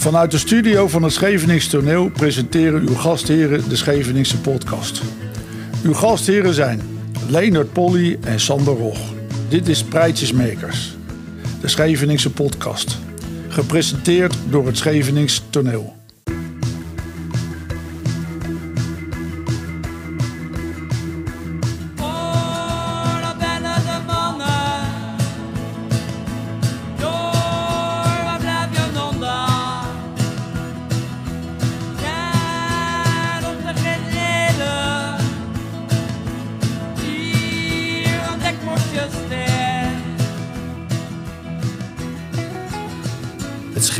Vanuit de studio van het Scheveningse Toneel presenteren uw gastheren de Scheveningse podcast. Uw gastheren zijn Leonard Polly en Sander Rog. Dit is Prijtjesmakers, de Scheveningse podcast. Gepresenteerd door het Scheveningse Toneel.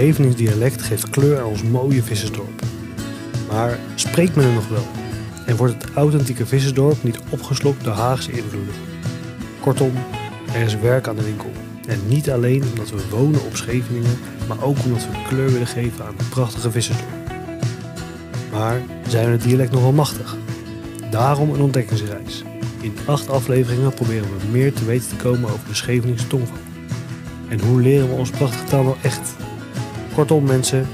Het Schevenings dialect geeft kleur aan ons mooie vissersdorp. Maar spreekt men er nog wel? En wordt het authentieke vissersdorp niet opgeslokt door Haagse invloeden? Kortom, er is werk aan de winkel. En niet alleen omdat we wonen op Scheveningen, maar ook omdat we kleur willen geven aan het prachtige vissersdorp. Maar zijn we het dialect nog wel machtig? Daarom een ontdekkingsreis. In acht afleveringen proberen we meer te weten te komen over de Scheveningse. En hoe leren we onze prachtige taal nou echt? Kortom mensen,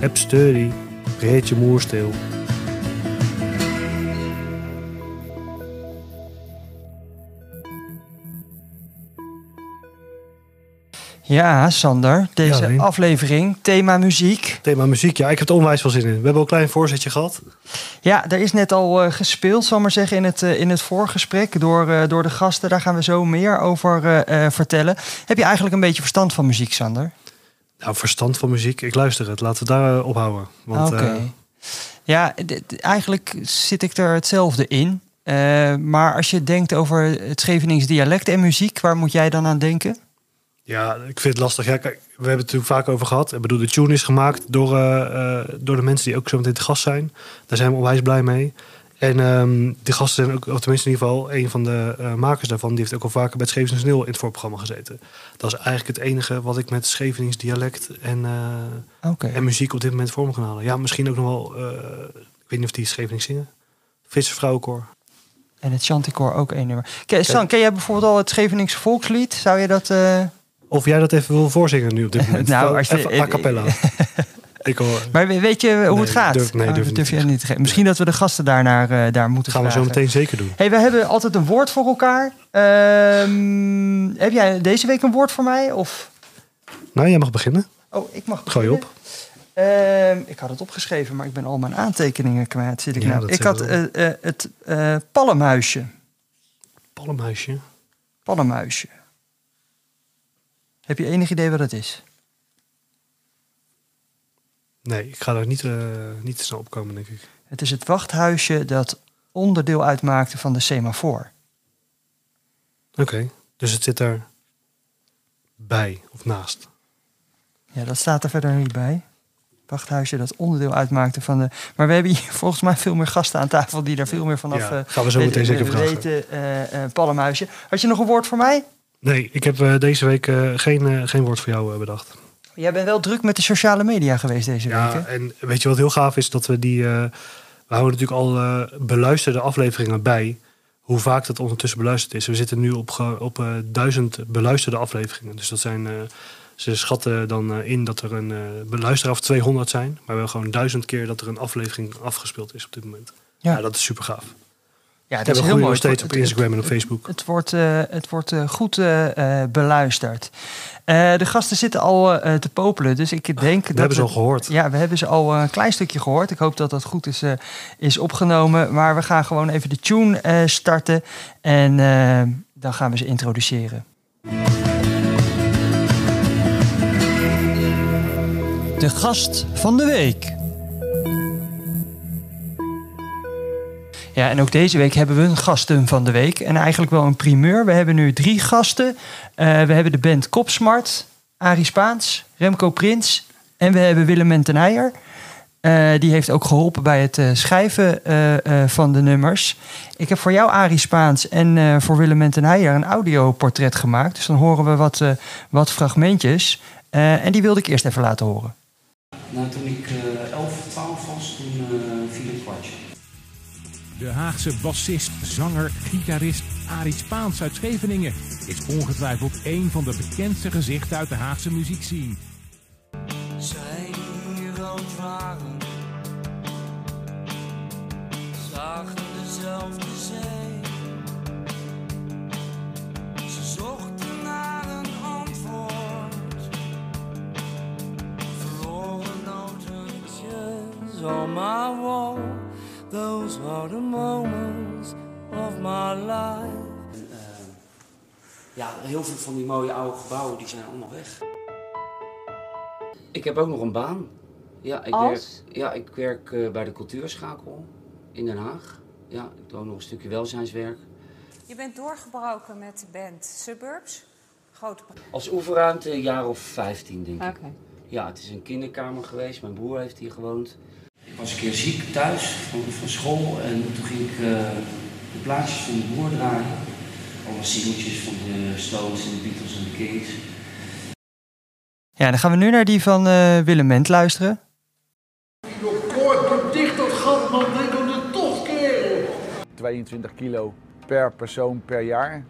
heb sturdy, reed je moer stil. Ja, Sander, deze Ja, aflevering, thema muziek. Thema muziek, ja, ik heb er onwijs veel zin in. We hebben al een klein voorzetje gehad. Ja, er is net al eh, gespeeld, zal ik maar zeggen, in het, eh, in het voorgesprek door, eh, door de gasten. Daar gaan we zo meer over vertellen. Heb je eigenlijk een beetje verstand van muziek, Sander? Nou, verstand van muziek, ik luister het. Laten we daar eh, ophouden. Want eh, Ja, eigenlijk zit ik er hetzelfde in. Eh, maar als je denkt over het Schevenings dialect en muziek, waar moet jij dan aan denken? ja, ik vind het lastig. Ja, kijk, we hebben het natuurlijk vaak over gehad. Ik bedoel, de tune is gemaakt door, door de mensen die ook zo meteen te gast zijn. Daar zijn we onwijs blij mee. En ehm de gasten zijn ook, of tenminste in ieder geval, een van de eh, makers daarvan, die heeft ook al vaker bij het Schevenings Neel in het voorprogramma gezeten. Dat is eigenlijk het enige wat ik met Schevenings dialect en, eh, en muziek op dit moment voor me kan halen. Ja, misschien ook nog wel, eh, ik weet niet of die Schevenings zingen. Vissersvrouwenkoor. En het Chanticoor ook één nummer. Ken, San, ken jij bijvoorbeeld al het Scheveningse volkslied? Zou je dat... Of jij dat even wil voorzingen nu op dit moment? Nou, als je- even a cappella. ik hoor. Maar we- weet je hoe Nee, het gaat? durf- nee, Oh, durf durf niet je niet te geven. Misschien dat we de gasten daarnaar eh, daar moeten gaan we zo meteen zeker doen. Hey, we hebben altijd een woord voor elkaar. Ehm, heb jij deze week een woord voor mij? Of... Nou, jij mag beginnen. Oh, ik mag Gooi beginnen. op. Ehm, ik had het opgeschreven, maar ik ben al mijn aantekeningen kwijt. Zit ik Ja, nou? Ik had eh, eh, het palmhuisje. Palmhuisje. Palmhuisje. Heb je enig idee wat het is? Nee, ik ga er niet, eh, niet te snel opkomen, denk ik. Het is het wachthuisje dat onderdeel uitmaakte van de semafoor. Oké, dus het zit er bij of naast. Ja, dat staat er verder niet bij. Wachthuisje dat onderdeel uitmaakte van de... Maar we hebben hier volgens mij veel meer gasten aan tafel... die daar veel meer vanaf Ja, eh, gaan we zo meteen zeker vragen. weten. eh, Palmhuisje. Had je nog een woord voor mij? Nee, ik heb deze week geen, geen woord voor jou bedacht. Jij bent wel druk met de sociale media geweest deze week, Ja, hè? en weet je wat heel gaaf is? Dat we die... eh, we houden natuurlijk al eh, beluisterde afleveringen bij. Hoe vaak dat ondertussen beluisterd is. We zitten nu op, op eh, duizend beluisterde afleveringen. Dus dat zijn... ze schatten dan in dat er een beluisteraar of 200 zijn. Maar we hebben gewoon duizend keer dat er een aflevering afgespeeld is op dit moment. Ja. Ja, dat is super gaaf. Ja, Dat dat is heel mooi. nog steeds Het- op het- Instagram en op Facebook. Het wordt, eh, het wordt goed beluisterd. Eh, de gasten zitten al eh, te popelen, dus ik denk dat... We hebben ze al gehoord. Ja, we hebben ze al een klein stukje gehoord. Ik hoop dat dat goed is, eh, is opgenomen. Maar we gaan gewoon even de tune eh, starten. En eh, dan gaan we ze introduceren. De gast van de week. Ja, en ook deze week hebben we een gasten van de week. En eigenlijk wel een primeur. We hebben nu drie gasten. Eh, we hebben de band Kopsmart, Arie Spaans, Remco Prins en we hebben Willem. Eh, die heeft ook geholpen bij het eh, schrijven van de nummers. Ik heb voor jou, Arie Spaans, en voor Willem Mentenijer een audioportret gemaakt. Dus dan horen we wat, wat fragmentjes. En die wilde ik eerst even laten horen. Nou, toen ik eh 11, 12 was, toen viel ik. De Haagse bassist, zanger, gitarist Arie Spaans uit Scheveningen is ongetwijfeld een van de bekendste gezichten uit de Haagse muziekscene. Zijn ouders waren, zagen dezelfde zee. Ze zochten naar een antwoord, verloren notentjes on my wall. Those are the moments of my life. En, eh, ja, heel veel van die mooie oude gebouwen die zijn allemaal weg. Ik heb ook nog een baan. Ja, ik Als? werk, ja, ik werk eh, bij de cultuurschakel in Den Haag. Ja, ik doe ook nog een stukje welzijnswerk. Je bent doorgebroken met de band Suburbs. Grote Als oefenruimte een jaar of 15 denk ik. Ja, het is een kinderkamer geweest. Mijn broer heeft hier gewoond. Ik was een keer ziek thuis van, van school en toen ging ik eh, de plaatjes van mijn broer draaien. Alle singeltjes van de Stones en de Beatles en de Kings. Ja, dan gaan we nu naar die van eh Willem Ment luisteren. Doe dicht dat gat, man. De kerel. 22 kilo per persoon per jaar.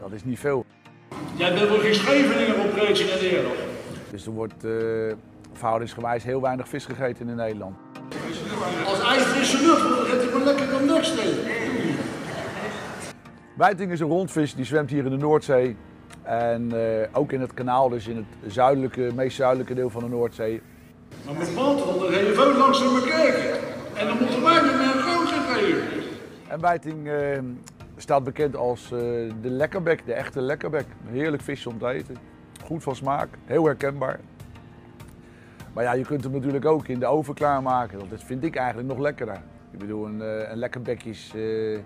Dat is niet veel. Jij bent wel geen Scheveningen op Preetsen en Eerder. Dus er wordt eh, verhoudingsgewijs heel weinig vis gegeten in Nederland. Als ijsfrisse lucht, dan gaat hij maar lekker dan niks. Wijting is een rondvis, die zwemt hier in de Noordzee. En eh, ook in het kanaal, dus in het zuidelijke, meest zuidelijke deel van de Noordzee. Maar met panter, dan je veel langs naar kijken. En dan moeten wij met mijn groot geven. En Wijting eh, staat bekend als eh, de lekkerbek, de echte lekkerbek. Een heerlijk visje om te eten. Goed van smaak, heel herkenbaar. Maar ja, je kunt hem natuurlijk ook in de oven klaarmaken. Dat vind ik eigenlijk nog lekkerder. Ik bedoel, een, eh, een lekkerbekje is, eh,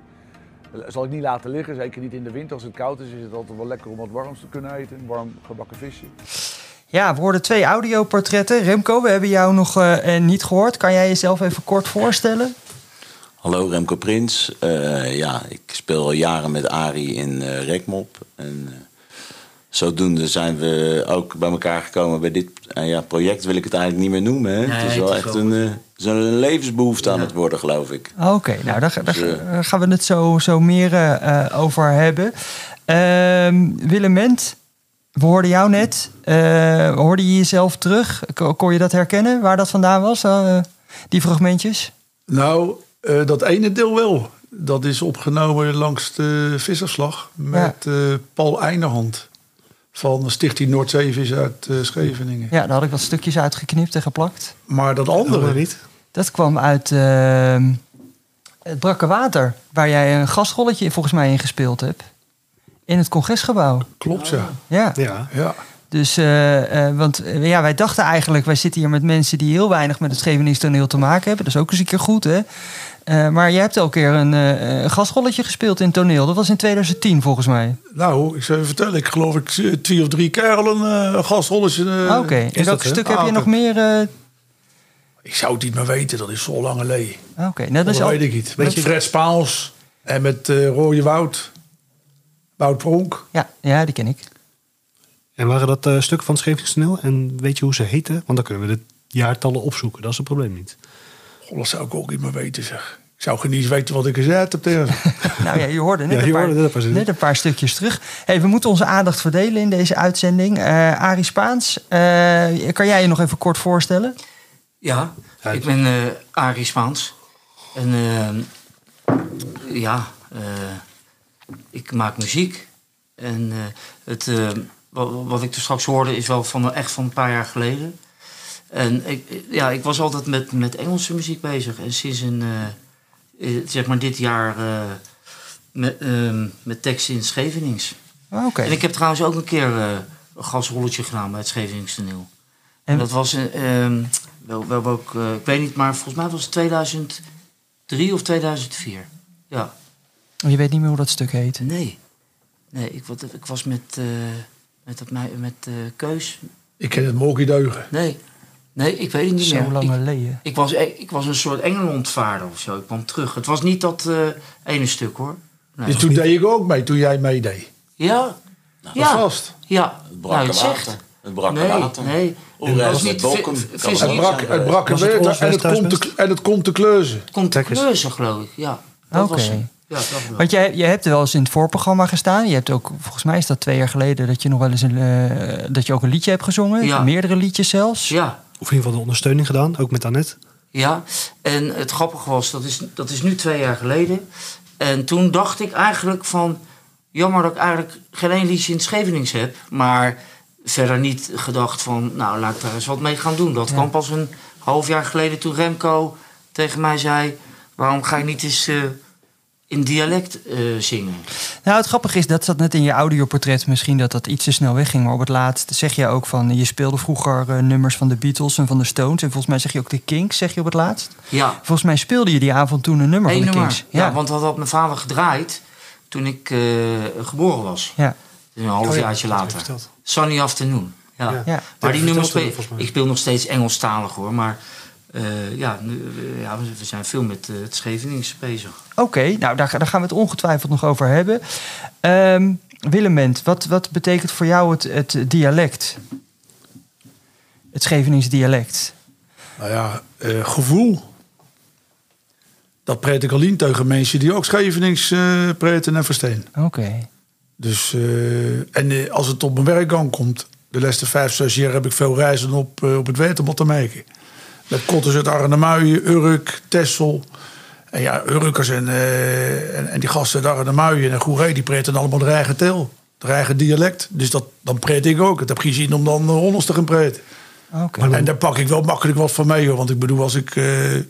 zal ik niet laten liggen. Zeker niet in de winter als het koud is. Is het altijd wel lekker om wat warms te kunnen eten. Een warm gebakken visje. Ja, we hoorden twee audioportretten. Remco, we hebben jou nog eh, niet gehoord. Kan jij jezelf even kort voorstellen? Hallo Remco Prins. Eh, ja, ik speel al jaren met Arie in eh Rekmop. En eh, zodoende zijn we ook bij elkaar gekomen bij dit eh, ja, project. Wil ik het eigenlijk niet meer noemen. Hè? Nee, het is wel het is echt wel- een, eh, levensbehoefte aan Ja. het worden, geloof ik. Oké, nou daar, daar- Dus, eh, daar gaan we het zo, zo meer over hebben. Ehm Willem Ment, we hoorden jou net. Eh, hoorde je jezelf terug? Ko- Kon je dat herkennen, waar dat vandaan was, die fragmentjes? Nou, eh, dat ene deel wel. Dat is opgenomen langs de visserslag met eh, Paul Einderhand. Van Stichting Noordzeevis uit eh, Scheveningen. Ja, daar had ik wat stukjes uitgeknipt en geplakt. Maar dat Andere niet. Dat kwam uit ehm, het Brakke Water, waar jij een gastrolletje volgens mij in gespeeld hebt. In het congresgebouw. klopt ja. Ja. Ja. ja. Dus, eh, eh, want eh, ja, wij dachten eigenlijk, wij zitten hier met mensen die heel weinig met het Scheveningse toneel te maken hebben. Dat is ook eens een keer goed, hè? Maar jij hebt keer een, eh, een gastrolletje gespeeld in toneel. Dat was in 2010 volgens mij. Nou, ik zou je vertellen, ik geloof ik twee of drie keer al een gastrolletje. Ah, Oké, in dat, welk stuk Ah, heb je oké. nog meer? Ik zou het niet meer weten, dat is zo lang geleden. ah, Oké, nou, dat is al... weet ik niet. Weet Met je- Fred Spaals en met Rooie Woud. Wout Pronk. Ja, ja, die ken ik. En waren dat eh, stukken van Schevingstoneel? En weet je hoe ze heten? Want dan kunnen we de jaartallen opzoeken. Dat is het probleem niet. Goh, dat zou ik ook niet meer weten, zeg. Ik zou geen eens weten wat ik gezegd heb tegen. Nou ja, je hoorde net, Ja, je een, paar, hoorde net een paar net een paar stukjes terug. Hey, we moeten onze aandacht verdelen in deze uitzending. Eh Arie Spaans, eh, kan jij je nog even kort voorstellen? Ja, ik ben eh Arie Spaans. En ja, eh, ik maak muziek. En eh, het, wat, wat ik er straks hoorde is wel van, echt van een paar jaar geleden. En ik, ja, ik was altijd met, met Engelse muziek bezig. En sinds een, eh, eh, zeg maar dit jaar eh, met, ehm, met teksten in Schevenings. Oh, Oké. En ik heb trouwens ook een keer een gasrolletje gedaan bij het Schevenings toneel. En- En dat was een, ehm, wel, wel ook, ik weet niet, maar volgens mij was het 2003 of 2004. Ja, Oh, Je weet niet meer hoe dat stuk heet. nee. Nee, ik, ik was met, met, dat, met eh, Keus. ik ken het Mogi Deugen. Nee, nee, ik weet het niet Zo meer. lang Ik, geleden. ik, was, e- ik was een soort Engelandvaarder of zo. Ik kwam terug. Het was niet dat eh, ene stuk hoor. Nee. Dus toen deed ik ook mee, toen jij meedeed. Ja, Dat ja, vast. ja. Het Nou, brakke het water. Het brakke Nee, water. nee. Dat was niet vis- Het brak, het brak het water en het komt te, en het komt te kleuzen. Komt te kleuzen, geloof ik. Ja, dat Oké. was. Ja, wel. Want jij, jij hebt wel eens in het voorprogramma gestaan. Je hebt ook, volgens mij is dat twee jaar geleden, dat je nog wel eens een, eh, dat je ook een liedje hebt gezongen. Ja. Meerdere liedjes zelfs. Ja, Of in ieder geval de ondersteuning gedaan, ook met Annette. Ja, en het grappige was, dat is, dat is nu twee jaar geleden. En toen dacht ik eigenlijk van... Jammer dat ik eigenlijk geen één liedje in het Schevenings heb. Maar verder niet gedacht van... Nou, laat ik daar eens wat mee gaan doen. Dat Ja. kwam pas een half jaar geleden toen Remco tegen mij zei... Waarom ga je niet eens eh, in dialect eh, zingen? Nou, het grappige is dat zat net in je audioportret misschien dat dat iets te snel wegging. Maar op het laatst zeg je ook van je speelde vroeger eh, nummers van de Beatles en van de Stones. En volgens mij zeg je ook de Kinks, zeg je op het laatst. Ja, Volgens mij speelde je die avond toen een nummer van de nummer. Kinks. Ja. want dat had mijn vader gedraaid toen ik eh, geboren was. ja. Een half Oh ja, later. Sunny Afternoon. Ja. Ja. Ja. Maar die nummers ik speel nog steeds Engelstalig hoor. Maar eh, ja, nu, eh, ja, we- zijn veel met eh, het Scheveningse bezig. Oké, nou daar, daar gaan we het ongetwijfeld nog over hebben. Ehm Willement, wat, wat betekent voor jou het, het dialect? Het Schevenings dialect. Nou ja, eh, gevoel. Dat preet ik al in tegen mensen die ook Schevenings eh preten en verstaan. Oké. Dus, eh, en als het op mijn werk aankomt, de laatste vijf, zes jaar heb ik veel reizen op, op het Weterbot te maken. Met kotters uit Arnhemuiden, Urk, Tessel. En ja, Urkers en, eh, en, en die gasten uit Arnhemuiden en Goeree, die preten allemaal de eigen tel. De eigen dialect. Dus dat, dan preet ik ook. Het heb geen zin om dan uh, Hollands te gaan preten. Oké. En daar pak ik wel makkelijk wat van mee. Hoor. Want ik bedoel, als ik eh,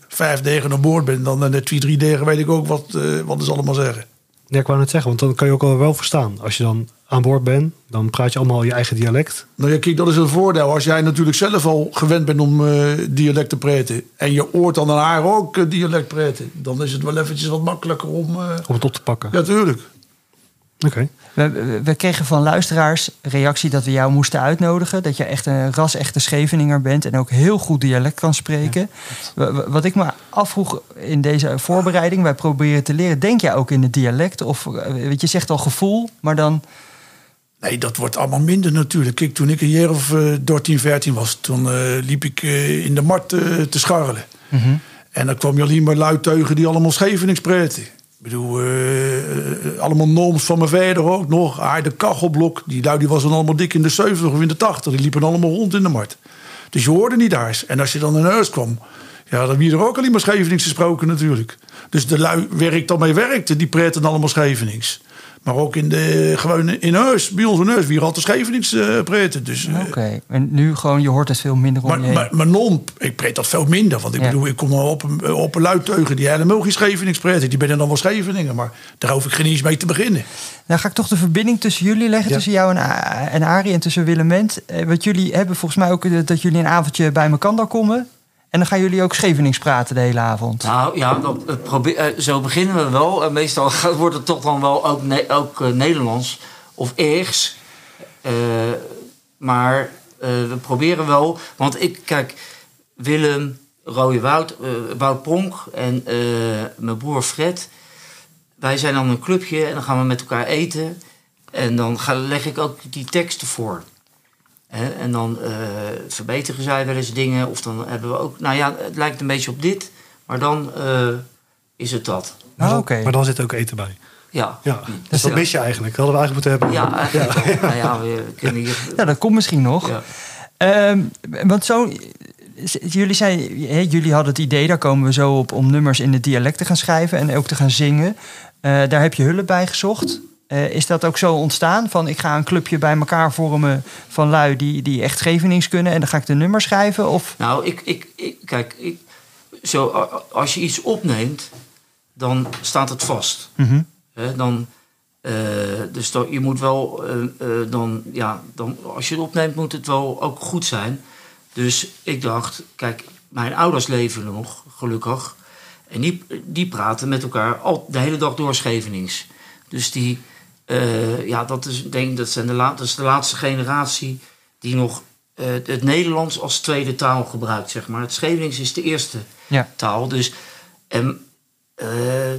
vijf degen aan boord ben, dan net twee, drie degen weet ik ook wat, eh, wat ze allemaal zeggen. Ja, ik wou net zeggen, want dan kan je ook al wel verstaan. Als je dan aan boord bent, dan praat je allemaal je eigen dialect. Nou ja, kijk, dat is een voordeel. Als jij natuurlijk zelf al gewend bent om eh, dialect te preten... en je oort dan aan haar ook eh, dialect preten... dan is het wel eventjes wat makkelijker om... eh, Om het op te pakken. Ja, tuurlijk. Oké. We, we, we kregen van luisteraars reactie dat we jou moesten uitnodigen. Dat je echt een ras-echte Scheveninger bent en ook heel goed dialect kan spreken. Wa- wa- Wat ik me afvroeg in deze voorbereiding, wij proberen te leren. Denk jij ook in het dialect? Of eh, weet je, zegt al gevoel, maar dan. Nee, dat wordt allemaal minder natuurlijk. Kijk, toen ik een jaar of eh 13, 14 was... toen eh, liep ik eh, in de markt te scharrelen. En dan kwam je alleen maar luidteugen die allemaal Schevenings preten. Ik bedoel, eh, eh, allemaal norms van mijn vader ook nog. Ah, de kachelblok, die lui die was dan allemaal dik in de 70 of in de 80. Die liepen allemaal rond in de markt. Dus je hoorde niet daar. En als je dan in huis kwam, ja, dan wie er ook alleen maar Schevenings gesproken natuurlijk. Dus de lui waar ik dan mee werkte, die preten allemaal Schevenings. Maar ook in, de, gewoon in huis, bij ons in huis, wie er altijd Schevenings eh preten. Dus, eh, Oké. En nu gewoon, je hoort het veel minder om maar, je heen. maar, maar non, ik preet dat veel minder. Want ik Ja. bedoel, ik kom op een, op een luidteugen die helemaal geen Schevenings preten. Die ben dan wel Scheveningen, maar daar hoef ik geen eens mee te beginnen. Nou ga ik toch de verbinding tussen jullie leggen, Ja. tussen jou en, en Arie en tussen Willement. Eh, want jullie hebben volgens mij ook dat jullie een avondje bij elkaar komen. En dan gaan jullie ook Schevenings praten de hele avond. Nou ja, dat, eh, zo beginnen we wel. En meestal gaat- wordt het toch dan wel ook, ook eh, Nederlands of Eergs. Eh, maar eh, we proberen wel. Want ik, kijk, Willem, eh, Wout Pronk en eh, mijn broer Fred. Wij zijn dan een clubje en dan gaan we met elkaar eten. En dan ga, leg ik ook die teksten voor. Hè, en dan eh, verbeteren zij wel eens dingen. Of dan hebben we ook. Nou ja, het lijkt een beetje op dit. Maar dan eh, is het dat. Maar, Ah, dan, oké. maar dan zit ook eten bij. Ja. Ja, dus dat mis je eigenlijk. Dat hadden we eigenlijk moeten hebben. Ja, eigenlijk wel. Nou ja, we kunnen hier. Ja, dat komt misschien nog. Ja. Ehm, want zo, jullie, zijn, hè, jullie hadden het idee, daar komen we zo op, om nummers in het dialect te gaan schrijven en ook te gaan zingen. Eh, daar heb je hulp bij gezocht. Eh, is dat ook zo ontstaan? Van ik ga een clubje bij elkaar vormen van lui die, die echt Schevenings kunnen en dan ga ik de nummers schrijven? Of Nou, ik, ik, ik kijk, ik, zo, als je iets opneemt, dan staat het vast. Mhm. Dan, eh, dus dan, je moet wel, eh, dan, ja, dan, als je het opneemt, moet het wel ook goed zijn. Dus ik dacht, kijk, mijn ouders leven nog, gelukkig. En die, die praten met elkaar al de hele dag door Schevenings. Dus die, eh, ja, dat is, ik denk dat, zijn de la, dat is de laatste generatie die nog eh, het Nederlands als tweede taal gebruikt, zeg maar. Het Schevenings is de eerste Ja. taal. Dus, en, eh,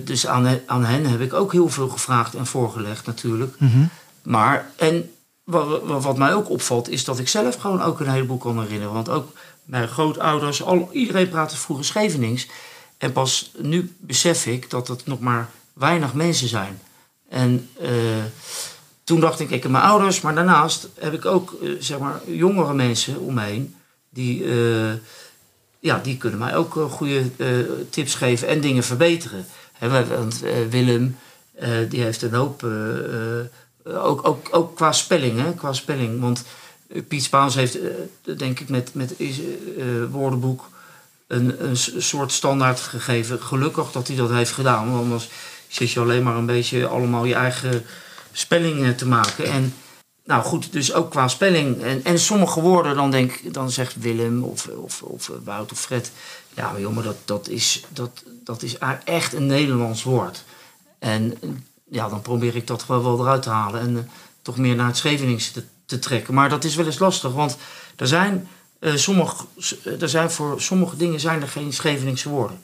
dus aan, aan hen heb ik ook heel veel gevraagd en voorgelegd natuurlijk. Mhm. Maar, en wat, wat- wat mij ook opvalt, is dat ik zelf gewoon ook een heleboel kan herinneren. Want ook mijn grootouders, al, iedereen praatte vroeger Schevenings. En pas nu besef ik dat het nog maar weinig mensen zijn. En eh, toen dacht ik, ik heb mijn ouders, maar daarnaast heb ik ook eh, zeg maar, jongere mensen om me heen. die, eh, ja, die kunnen mij ook goede tips geven en dingen verbeteren. Want Willem, die heeft een hoop, ook, ook, ook qua spelling, hè, qua spelling. Want Piet Spaans heeft, denk ik, met, met woordenboek een, een soort standaard gegeven. Gelukkig dat hij dat heeft gedaan, want anders zit je alleen maar een beetje allemaal je eigen spelling eh, te maken. En nou goed, dus ook qua spelling. En, en sommige woorden, dan, denk, dan zegt Willem of, of, of Wout of Fred... Ja, maar jongen, dat, dat, is, dat, dat is echt een Nederlands woord. En eh, ja, dan probeer ik dat gewoon wel eruit te halen. En eh, toch meer naar het Scheveningse te, trekken. Maar dat is wel eens lastig, want er zijn, eh, sommige, er zijn voor sommige dingen zijn er geen Scheveningse woorden.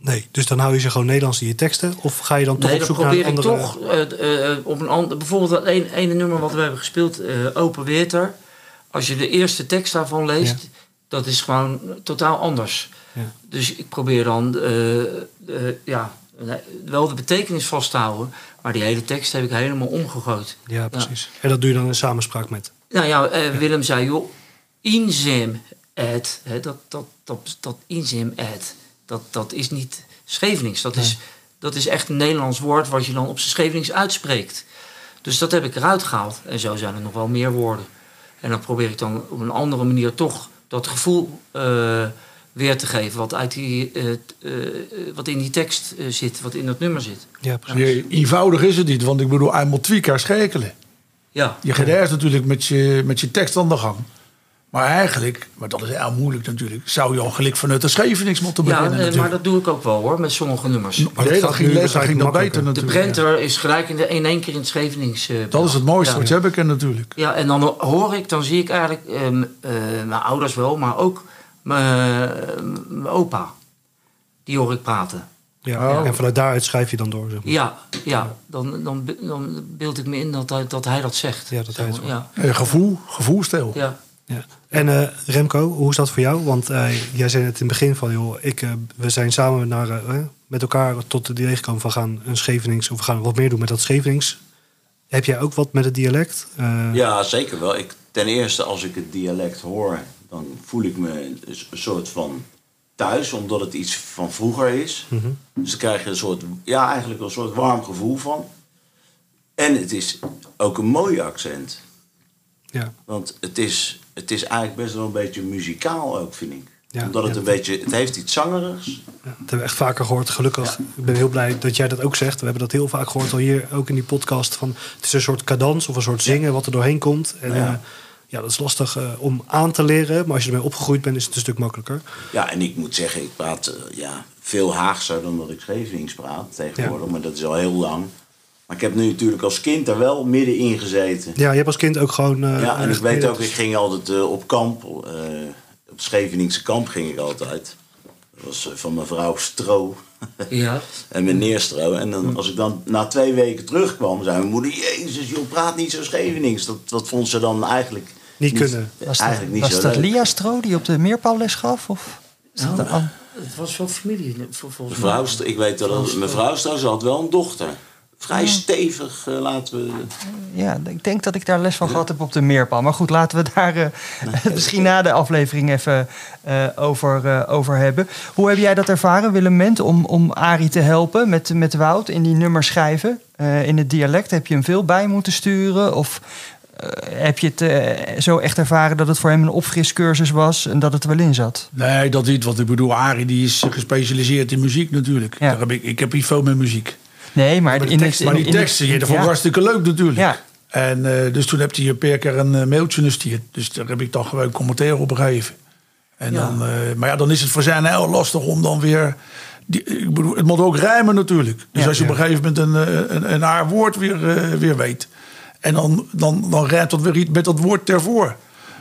Nee, dus dan hou je ze gewoon Nederlands in je teksten? Of ga je dan toch nee, op zoek naar probeer een ik andere... toch eh, eh, op een ander, bijvoorbeeld dat ene, ene nummer wat we hebben gespeeld, eh, Open Weter. Als je de eerste tekst daarvan leest, dat is gewoon totaal anders. Ja. Dus ik probeer dan ja, nee, wel de betekenis vast te houden, maar die hele tekst heb ik helemaal omgegooid. Ja, precies. En dat doe je dan in samenspraak met? Nou ja, Willem zei, joh, het, hè, dat, dat, dat, dat inzem het, dat, dat is niet Schevenings. Dat, is, dat is echt een Nederlands woord wat je dan op zijn Schevenings uitspreekt. Dus dat heb ik eruit gehaald. En zo zijn er nog wel meer woorden. En dan probeer ik dan op een andere manier toch dat gevoel eh, weer te geven wat, uit die, eh, eh, wat in die tekst zit, wat in dat nummer zit. Ja, precies. Eenvoudig is het niet, want ik bedoel, hij moet twee keer schakelen. Ja, Je gaat eerst natuurlijk met je, met je tekst aan de gang. Maar eigenlijk, maar dat is heel moeilijk natuurlijk, zou je al gelijk vanuit de Schevenings moeten ja beginnen eh, maar natuurlijk. dat doe ik ook wel hoor, met sommige nummers. Maar nee, dat ging, les, dat beter makkelijker. De natuurlijk. Brenter is gelijk in, de, in één keer in het Schevenings. eh, Dat is het mooiste ja. wat je hebben kan natuurlijk. Ja, en dan hoor ik, dan zie ik eigenlijk ehm, eh, mijn ouders wel, maar ook mijn mijn opa. Die hoor ik praten. Ja, Oh. En vanuit daaruit schrijf je dan door. Zeg maar. Ja, ja dan, dan, dan beeld ik me in dat hij dat, hij dat zegt. Ja, dat hij het. Eh, gevoel, gevoelstijl. ja, ja. En eh, Remco, hoe is dat voor jou? Want eh, jij zei net in het begin van, joh, ik, eh, we zijn samen naar, met elkaar tot het idee gekomen van gaan een Schevenings, of we gaan wat meer doen met dat Schevenings. Heb jij ook wat met het dialect? Ja, zeker wel. Ik, ten eerste, als ik het dialect hoor, dan voel ik me een een soort van thuis, omdat het iets van vroeger is. Mhm. Dus dan krijg je een soort, ja, eigenlijk een soort warm gevoel van. En het is ook een mooi accent. ja. Want het is, het is eigenlijk best wel een beetje muzikaal ook, vind ik. Ja, Omdat het ja. een beetje, het heeft iets zangerigs. Ja, dat hebben we echt vaker gehoord, gelukkig. Ik ben heel blij dat jij dat ook zegt. We hebben dat heel vaak gehoord al hier, ook in die podcast. Van, het is een soort cadans of een soort zingen wat er doorheen komt. En Ja. ja dat is lastig eh, om aan te leren. Maar als je ermee opgegroeid bent, is het een stuk makkelijker. Ja, en ik moet zeggen, ik praat eh, ja, veel Haagser dan dat ik Schevenings praat tegenwoordig. Maar dat is al heel lang. Maar ik heb nu natuurlijk als kind er wel middenin gezeten. Ja, je hebt als kind ook gewoon... eh, Ja, en ik weet ook, ik ging altijd eh, op kamp. eh, op het Scheveningse kamp ging ik altijd. Dat was van mevrouw Stro ja. en meneer Stro. En dan, als ik dan na twee weken terugkwam, zei mijn moeder... Jezus, joh, praat niet zo Schevenings. Dat, dat vond ze dan eigenlijk Niet kunnen. Was dat, Eigenlijk niet was zo dat leuk. Lia Stro die op de meerpaalles gaf? Of dat an- Het was wel familie, volgens mij. Ik weet dat mevrouw Stro, ze had wel een dochter. Vrij stevig, eh, laten we... Ja, ik denk dat ik daar les van gehad heb op de meerpaal. Maar goed, laten we daar eh, misschien na de aflevering even eh, over, eh, over hebben. Hoe heb jij dat ervaren, Willem om, om Arie te helpen met, met Wout in die nummers schrijven? Eh, in het dialect heb je hem veel bij moeten sturen? Of heb je het zo echt ervaren dat het voor hem een opfriscursus was en dat het er wel in zat? Nee, dat niet. Want ik bedoel, Arie die is gespecialiseerd in muziek natuurlijk. Ja. Daar heb ik, ik heb hier veel met muziek. Nee, maar, Maar, de in tekst, maar in- die in teksten hier, dat vond ik ja. hartstikke leuk natuurlijk. Ja. En eh, dus toen heb hij een per keer een eh, mailtje gestuurd. Dus daar heb ik dan gewoon commentaar op gegeven. En Ja. dan, eh, maar ja, dan is het voor zijn heel lastig om dan weer... Die, ik bedoel, het moet ook rijmen natuurlijk. Dus Ja, als je op een gegeven moment een, een, een haar woord weer, weer weet... en dan, dan, dan rijmt dat weer iets met dat woord ervoor.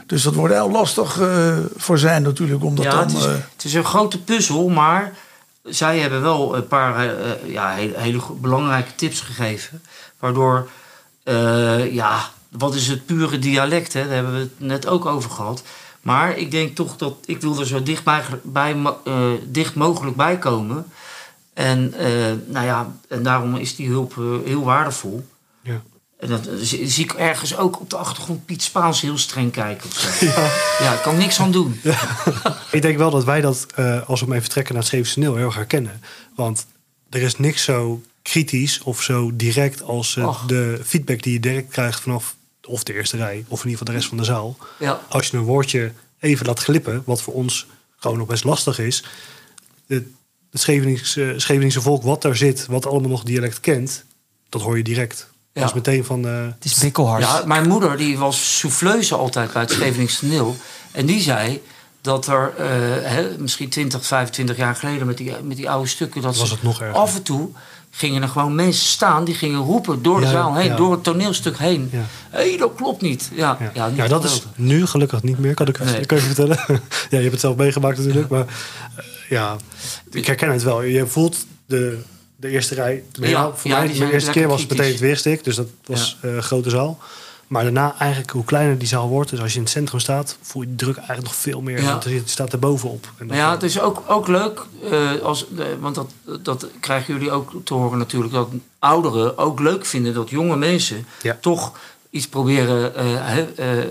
Dus dat wordt heel lastig eh, voor zijn natuurlijk. Om dat ja, dan, het is, eh, het is een grote puzzel, maar zij hebben wel een paar eh, eh, ja, hele, belangrijke tips gegeven. Waardoor, eh, ja, wat is het pure dialect? Hè? Daar hebben we het net ook over gehad. Maar ik denk toch dat ik wil er zo dicht, bij, dicht mogelijk bij komen. En, nou ja, en daarom is die hulp heel waardevol. En dan zie ik ergens ook op de achtergrond Piet Spaans heel streng kijken. Of zo. Ja. ik kan niks aan doen. Ik denk wel dat wij dat, eh, als we mee vertrekken naar het Scheefse toneel, heel erg herkennen. Want er is niks zo kritisch of zo direct als de feedback die je direct krijgt vanaf of de eerste rij of in ieder geval de rest van de zaal. Ja. Als je een woordje even laat glippen, wat voor ons gewoon nog best lastig is. Het, het Scheveningse, Scheveningse volk wat daar zit, wat allemaal nog dialect kent, dat hoor je direct. Ja. Dat is meteen van... eh, Het is bikkelhard. Ja, mijn moeder die was souffleuse altijd bij het Scheveningse toneel. En die zei dat er eh, hè, misschien 20, 25 jaar geleden met die, met die oude stukken... dat Was ze het nog erger. af en toe gingen er gewoon mensen staan... die gingen roepen door de Ja, zaal heen, ja. door het toneelstuk heen. Ja. Hé, dat klopt niet. Ja, ja. Ja, niet ja dat is nu gelukkig niet meer, kan ik, Nee. kan je vertellen. ja, je hebt het zelf meegemaakt natuurlijk. Maar eh, ja, ik herken het wel. Je voelt de, de eerste rij. Ja, Ja, voor ja, mij, de eerste keer was het kritisch. meteen het weerstik. Dus dat was eh grote zaal. Maar daarna eigenlijk hoe kleiner die zaal wordt. Dus als je in het centrum staat, voel je de druk eigenlijk nog veel meer. Ja. Want je staat er bovenop. En dat- Maar ja, het is ook, ook leuk, eh, als, eh, want dat, dat krijgen jullie ook te horen natuurlijk, dat ouderen ook leuk vinden dat jonge mensen Ja. toch iets proberen eh, hè, eh, eh,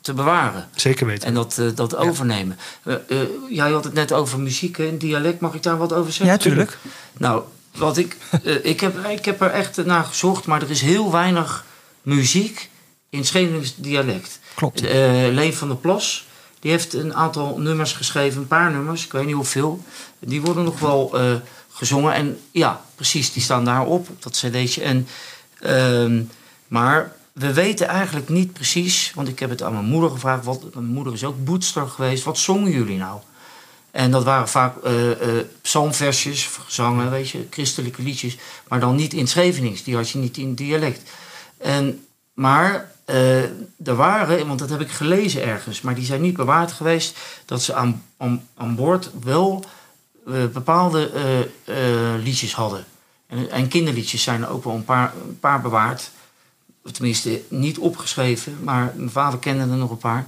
te bewaren. Zeker weten. En dat, eh, dat overnemen. Eh, eh, jij had het net over muziek en dialect. Mag ik daar wat over zeggen? Ja, tuurlijk. Nou, wat ik, eh, ik, heb, ik heb er echt naar gezocht, maar er is heel weinig muziek in Scheveningse dialect. Klopt. Eh, Leen van der Plas, die heeft een aantal nummers geschreven, een paar nummers, ik weet niet hoeveel. Die worden nog wel eh, gezongen. En ja, precies, die staan daarop, op dat cd'tje. En, ehm, maar we weten eigenlijk niet precies, want ik heb het aan mijn moeder gevraagd. Wat, mijn moeder is ook boetster geweest. Wat zongen jullie nou? En dat waren vaak eh, psalmversjes, gezangen, weet je, christelijke liedjes. Maar dan niet in Schevenings, die had je niet in dialect. En, maar eh, er waren, want dat heb ik gelezen ergens, maar die zijn niet bewaard geweest, dat ze aan, aan, aan boord wel bepaalde liedjes hadden. En, en kinderliedjes zijn er ook wel een paar, een paar bewaard. Tenminste, niet opgeschreven, maar mijn vader kende er nog een paar.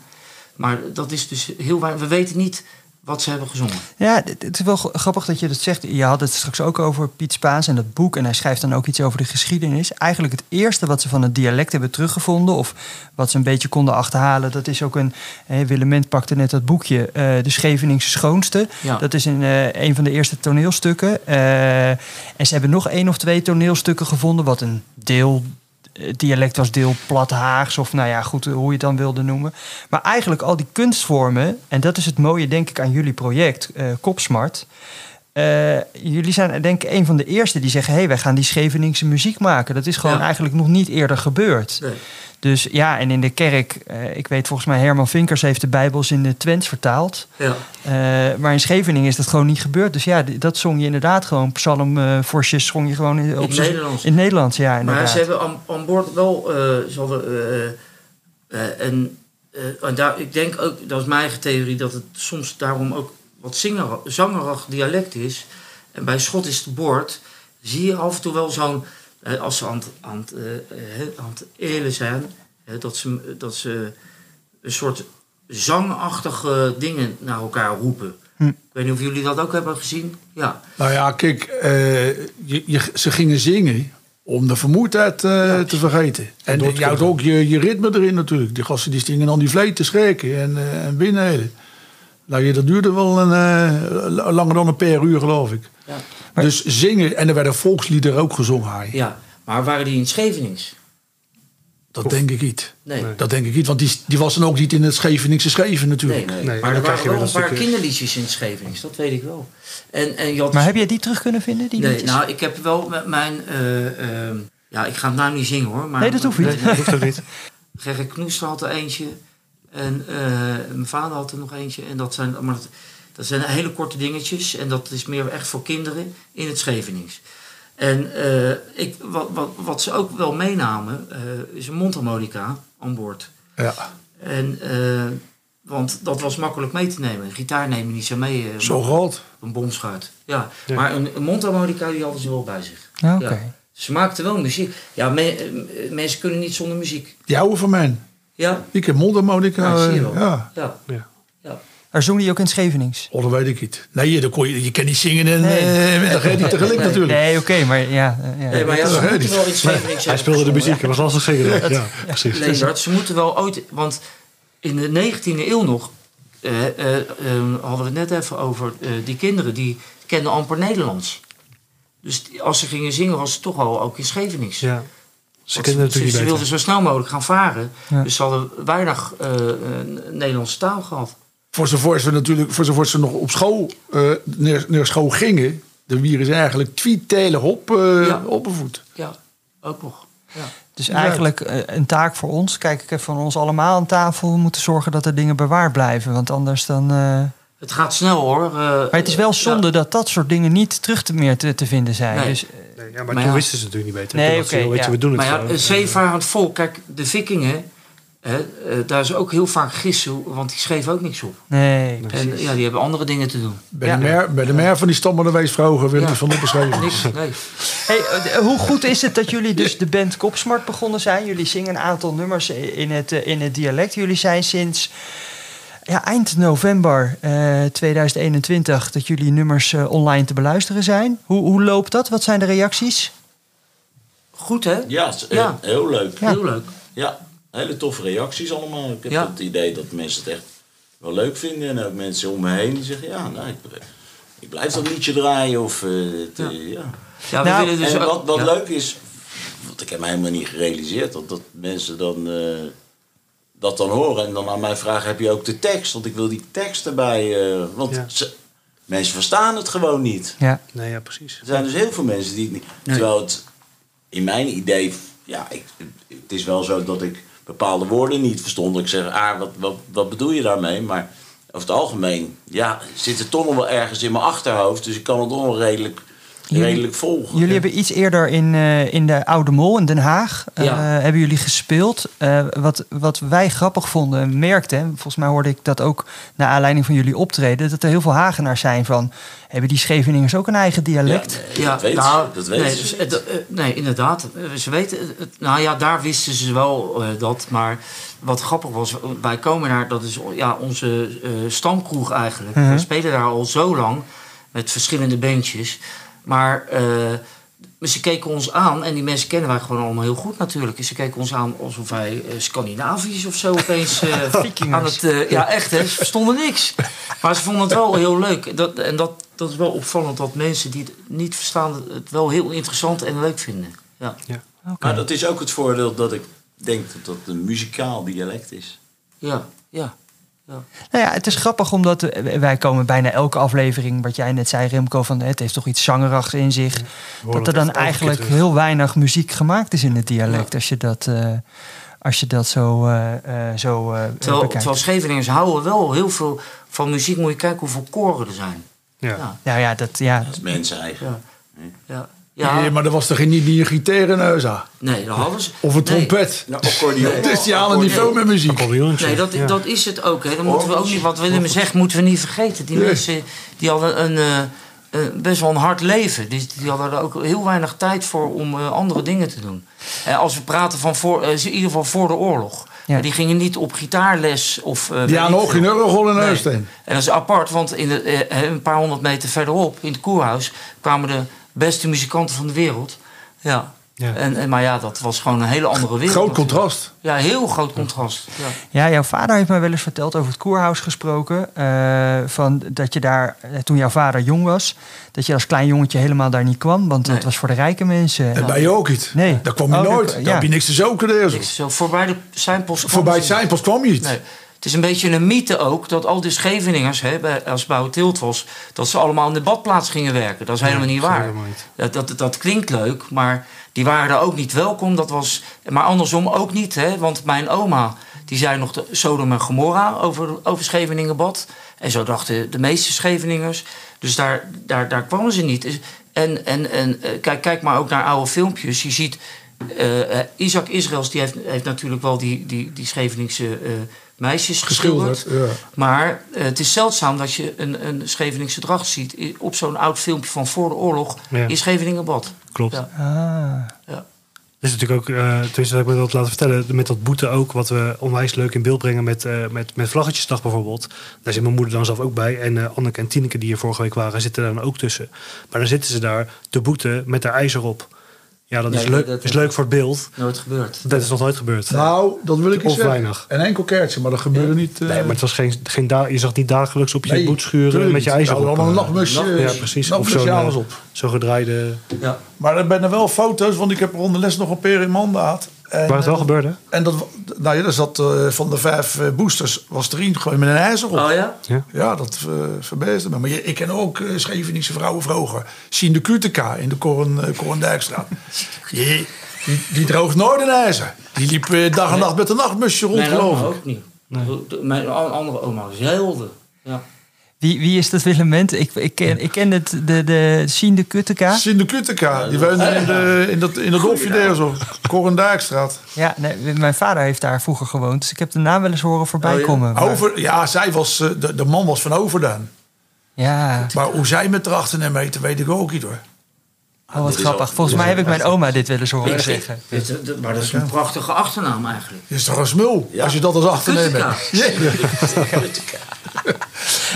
Maar dat is dus heel weinig. We weten niet wat ze hebben gezongen. Ja, het is wel grappig dat je dat zegt. Je had het straks ook over Piet Spaans en dat boek. En hij schrijft dan ook iets over de geschiedenis. Eigenlijk het eerste wat ze van het dialect hebben teruggevonden... of wat ze een beetje konden achterhalen... dat is ook een... Hè, Willement pakte net dat boekje, eh, De Scheveningse Schoonste. Ja. Dat is een, eh, een van de eerste toneelstukken. Eh, en ze hebben nog één of twee toneelstukken gevonden... wat een deel eh, dialect was, deel plat Haags... of nou ja, goed, hoe je het dan wilde noemen. Maar eigenlijk al die kunstvormen... en dat is het mooie, denk ik, aan jullie project, eh Kopsmart... Eh, jullie zijn denk ik een van de eerste die zeggen... hé, hey, wij gaan die Scheveningse muziek maken. Dat is gewoon Ja. eigenlijk nog niet eerder gebeurd. Nee. Dus ja, en in de kerk... eh, ik weet volgens mij Herman Vinkers heeft de Bijbels in de Twents vertaald. Ja. Eh, maar in Scheveningen is dat gewoon niet gebeurd. Dus ja, dat zong je inderdaad gewoon. Psalmvorsjes zong je gewoon in, op het Nederlands. In het Nederlands, ja, inderdaad. Maar ze hebben aan, aan boord wel. eh, ze hadden. eh, eh, een, eh, en daar, ik denk ook, dat is mijn eigen theorie, dat het soms daarom ook wat zangerig dialect is. En bij Schot is het boord. Zie je af en toe wel zo'n. Als ze aan het, aan het, eh, eh, aan het elen zijn, dat, ze, dat ze een soort zangachtige dingen naar elkaar roepen. Hm. Ik weet niet of jullie dat ook hebben gezien. Ja. Nou ja, kijk, eh, je, je- ze gingen zingen om de vermoeidheid te vergeten. En je houdt ook je, je ritme erin natuurlijk. Die gasten die stingen dan die vleet te schrikken en, eh en binnenheden. Nou, dat duurde wel een, eh, langer dan een per uur, geloof ik. Ja. Dus zingen, en er werden volksliederen ook gezongen. Ja. Maar waren die in Schevenings? Dat denk ik niet. Nee. Dat denk ik niet, want die, die was dan ook niet in het Scheveningse schreven natuurlijk. Nee, Nee, maar dan er krijg je waren wel een paar stukje- kinderliedjes in Schevenings, dat weet ik wel. En, en je had Maar heb jij die terug kunnen vinden? Die nee, liedjes? nou, ik heb wel met mijn... eh, ehm, ja, ik ga het nou niet zingen hoor. Maar Nee, dat hoeft niet. Nee, dat hoeft ook niet. Gerrit Knoester had er eentje. En eh, mijn vader had er nog eentje. En dat zijn, maar dat, dat zijn hele korte dingetjes. En dat is meer echt voor kinderen in het Schevenings. En eh, ik, wat, wat, wat ze ook wel meenamen, eh, is een mondharmonica aan boord. Ja. En, eh, want dat was makkelijk mee te nemen. Een gitaar neem je niet zo mee. eh, Zo groot. Een bomschuit. Ja. Ja. Maar een, een mondharmonica die hadden ze wel bij zich. Ja, Oké. Ja. Ze maakten wel muziek. Ja, me- mensen kunnen niet zonder muziek. Die oude van mij. Ja, Ik heb mondharmonica. Ja, zie je wel. ja. ja. Ja. Zong hij ook in het Schevenings. Oh, dat weet ik niet. Nee, dan kon je, je kan niet zingen en eh dan niet tegelijk nee. natuurlijk. Nee, oké, maar ja. eh, ja. Nee, maar ja, ze moeten wel in Scheveningen Hij speelde de muziek, dat was lastig zingen. Ja, precies. Leendert, ze moeten wel ooit... Want in de 19e eeuw nog... eh, eh, eh, hadden we het net even over... eh, die kinderen die kenden amper Nederlands. Dus die- als ze gingen zingen was het toch al ook in Schevenings. Ja. Ze ze, natuurlijk ze niet wilden zo snel mogelijk gaan varen. Ja. Dus ze hadden weinig eh, eh, Nederlandse taal gehad. Voor zover ze natuurlijk, voor zover ze nog op school, eh, naar, naar school gingen, dan wieren ze eigenlijk tweetelig op, eh Ja. opgevoed. Ja, ook nog. Ja. Dus eigenlijk eh, een taak voor ons. Kijk ik even van ons allemaal aan tafel. We moeten zorgen dat er dingen bewaard blijven. Want anders dan... eh, Het gaat snel hoor. eh, Maar het is wel zonde dat dat soort dingen niet terug te meer te, te vinden zijn. Nee. Dus, eh, Nee, ja, maar, Maar toen ja. wisten ze natuurlijk niet beter. Nee, oké, weet je, ja. we doen het Maar ja, gewoon. een zeevarend volk, kijk, de vikingen, hè, eh, daar is ook heel vaak gissen, want die schreven ook niks op. nee, En ja, die hebben andere dingen te doen. Bij, ja. de mer, bij de mer van die stammen de werd Ja. niks van opgeschreven. Niks, nee. Hey, eh, hoe goed is het dat jullie dus de band Kopsmart begonnen zijn? Jullie zingen een aantal nummers in het, eh, in het dialect. Jullie zijn sinds ja, eind november eh, 2021 dat jullie nummers eh, online te beluisteren zijn. Hoe, hoe loopt dat? Wat zijn de reacties? Goed hè? Ja, heel- Ja. heel leuk. Heel leuk. Ja, hele toffe reacties allemaal. Ik heb Ja. het idee dat mensen het echt wel leuk vinden. En ook mensen om me heen die zeggen, ja, nou, ik, ik blijf dat liedje draaien. Of, eh, het, eh, ja. Ja, we Nou, willen dus en wat, wat ja. leuk is, want ik heb me helemaal niet gerealiseerd dat, dat mensen dan, eh, dat dan horen. En dan aan mij vragen, heb je ook de tekst? Want ik wil die tekst erbij. eh, want Ja. ze- mensen verstaan het gewoon niet. Ja, Nee, ja, precies. Er zijn dus heel veel mensen die het niet. Terwijl het in mijn idee, ja, ik, het is wel zo dat ik bepaalde woorden niet verstond. Ik zeg, ah, wat, wat, wat bedoel je daarmee? Maar over het algemeen, ja, zit het toch nog wel ergens in mijn achterhoofd. Dus ik kan het toch wel redelijk, Jullie- redelijk volgen. Jullie hebben iets eerder in, eh, in de Oude Mol in Den Haag eh, Ja. hebben jullie gespeeld. Eh, wat, wat wij grappig vonden en merkten, en volgens mij hoorde ik dat ook naar aanleiding van jullie optreden, dat er heel veel Hagenaars zijn van, hebben die Scheveningers ook een eigen dialect? Ja, dat nee, ze. dus, nee, inderdaad. Ze weten, nou ja, daar wisten ze wel dat. Maar wat grappig was, wij komen daar, dat is ja, onze eh, stamkroeg eigenlijk. Mhm. We spelen daar al zo lang met verschillende bandjes. Maar eh, ze keken ons aan en die mensen kennen wij gewoon allemaal heel goed natuurlijk. Ze keken ons aan alsof wij eh, Scandinavisch of zo opeens eh, Vikingers. aan het... eh, ja, echt hè, ze verstonden niks. Maar ze vonden het wel heel leuk. Dat, en dat, dat is wel opvallend dat mensen die het niet verstaan... het wel heel interessant en leuk vinden. Ja, Maar dat is ook het voordeel dat ik denk dat dat een muzikaal dialect is. ja, ja. Nou ja, het is grappig omdat wij komen bijna elke aflevering, wat jij net zei Remco, van het heeft toch iets zangerachs in zich. Dat er dan eigenlijk heel weinig muziek gemaakt is in het dialect, als je dat, eh, als je dat zo, eh, eh, zo eh, Terwijl, bekijkt. terwijl Scheveningers houden wel heel veel van muziek. Moet je kijken hoeveel koren er zijn. Ja. Ja, Nou ja, dat, ja, Dat is mensen eigen. ja. Ja. ja. Nee, maar er was toch niet die een gitaar in aan? Nee, dat hadden ze. Of een Nee. trompet? Nou, accordeon. Dus die halen niveau met muziek. Nee, dat, ja. dat is het ook. Hè. Dan moeten we ook niet, wat Willem zegt, moeten we niet vergeten. Die Nee. mensen die hadden een, eh, eh, best wel een hard leven. Die, die hadden er ook heel weinig tijd voor om eh, andere dingen te doen. En als we praten van voor, in ieder geval voor de oorlog. Ja. Die gingen niet op gitaarles of. eh, Die ik ook geen veel. euro in Nee. En dat is apart, want in de, een paar honderd meter verderop, in het koerhuis, kwamen de beste muzikanten van de wereld. Ja. Ja. En, en, maar ja, dat was gewoon een hele andere wereld. Groot contrast. Ja, heel groot contrast. Ja. Ja, jouw vader heeft mij wel eens verteld over het koerhuis gesproken. eh, van dat je daar, eh, toen jouw vader jong was, dat je als klein jongetje helemaal daar niet kwam. Want dat was voor de rijke mensen. Dat ben je ook niet. Nee. Daar kwam je Oh, nooit. dat- Daar ja. heb je niks te zoeken. Deze. Niks zo voorbij de seinpost. Voorbij het zijn pas kwam je niet. Nee. Het is een beetje een mythe ook dat al die Scheveningers, hè, bij- als bij Tilt was, dat ze allemaal in de badplaats gingen werken. Dat is helemaal niet waar. helemaal niet. Dat, dat, dat klinkt leuk, maar die waren daar ook niet welkom. Dat was, maar andersom ook niet, hè, want mijn oma die zei nog de Sodom en Gomorra over, over Scheveningenbad. En zo dachten de meeste Scheveningers. Dus daar, daar, daar kwamen ze niet. En, en, en eh, kijk, kijk maar ook naar oude filmpjes. Je ziet, eh, eh, Isaac Israëls die heeft, heeft natuurlijk wel die, die, die Scheveningse meisjes geschilderd. Geschilderd. Ja. Maar eh, het is zeldzaam dat je een, een Scheveningse dracht ziet op zo'n oud filmpje van voor de oorlog Ja. in Scheveningenbad. Klopt. Ja. Ah. Ja. Dat is natuurlijk ook, eh tenminste dat ik me dat laten vertellen, met dat boete ook, wat we onwijs leuk in beeld brengen met, eh met, met Vlaggetjesdag bijvoorbeeld. Daar zit mijn moeder dan zelf ook bij. En eh Anneke en Tineke, die hier vorige week waren, zitten daar dan ook tussen. Maar dan zitten ze daar te boeten met haar ijzer op. Ja, dat is, Nee, leuk, dat- is leuk voor het beeld. Nooit gebeurd. Dat is nog nooit gebeurd. Nou, dat wil ik Of eens zeggen. weinig. Een enkel keertje, maar dat gebeurde niet. eh, Nee, maar het was geen, geen da- je zag niet dagelijks op je nee, boet schuren met je ijzer op. een eh, nachtmusje. Ja, precies. Of zo'n alles eh, op. zo'n gedraaide... Ja. Maar er zijn er wel foto's, want ik heb rond de les nog een peer in gehad. En, Waar het wel eh, gebeurde. En dat, nou ja, eh, van de vijf eh, boosters, was er één gewoon met een ijzer op. Oh ja? Ja, dat uh, verbeesde me. Maar je- ik ken ook uh, Scheveningse vrouwen vroeger. Sien de Kuteka in de Koren, uh, Korendijkstraat. die, die, die droogt nooit een ijzer. Die liep uh, dag en nacht met een nachtmusje rond, Mijn geloof oma ik. ook niet. Mijn andere oma zeilde. Ja. Wie, wie is dat Willem Ment? Ik, ik, ken, ik ken het, de, de Sien de Kutteka. Sien de Kuteka, die woonde in, de, in dat, in dat dorpje daar zo. Korendijkstraat. Ja, nee, mijn vader heeft daar vroeger gewoond. Dus ik heb de naam wel eens horen voorbij Oh, komen. maar- Over, ja, zij was, eh, de, de man was van Overdaan. Ja, Maar hoe zij met de achternaam heette, weet ik ook niet hoor. Oh, wat grappig. Volgens mij heb ik mijn oma dit wel eens horen zeggen. Dit- dit- maar dat is een prachtige achternaam eigenlijk. Dat is toch een smul, als je dat als achternaam hebt.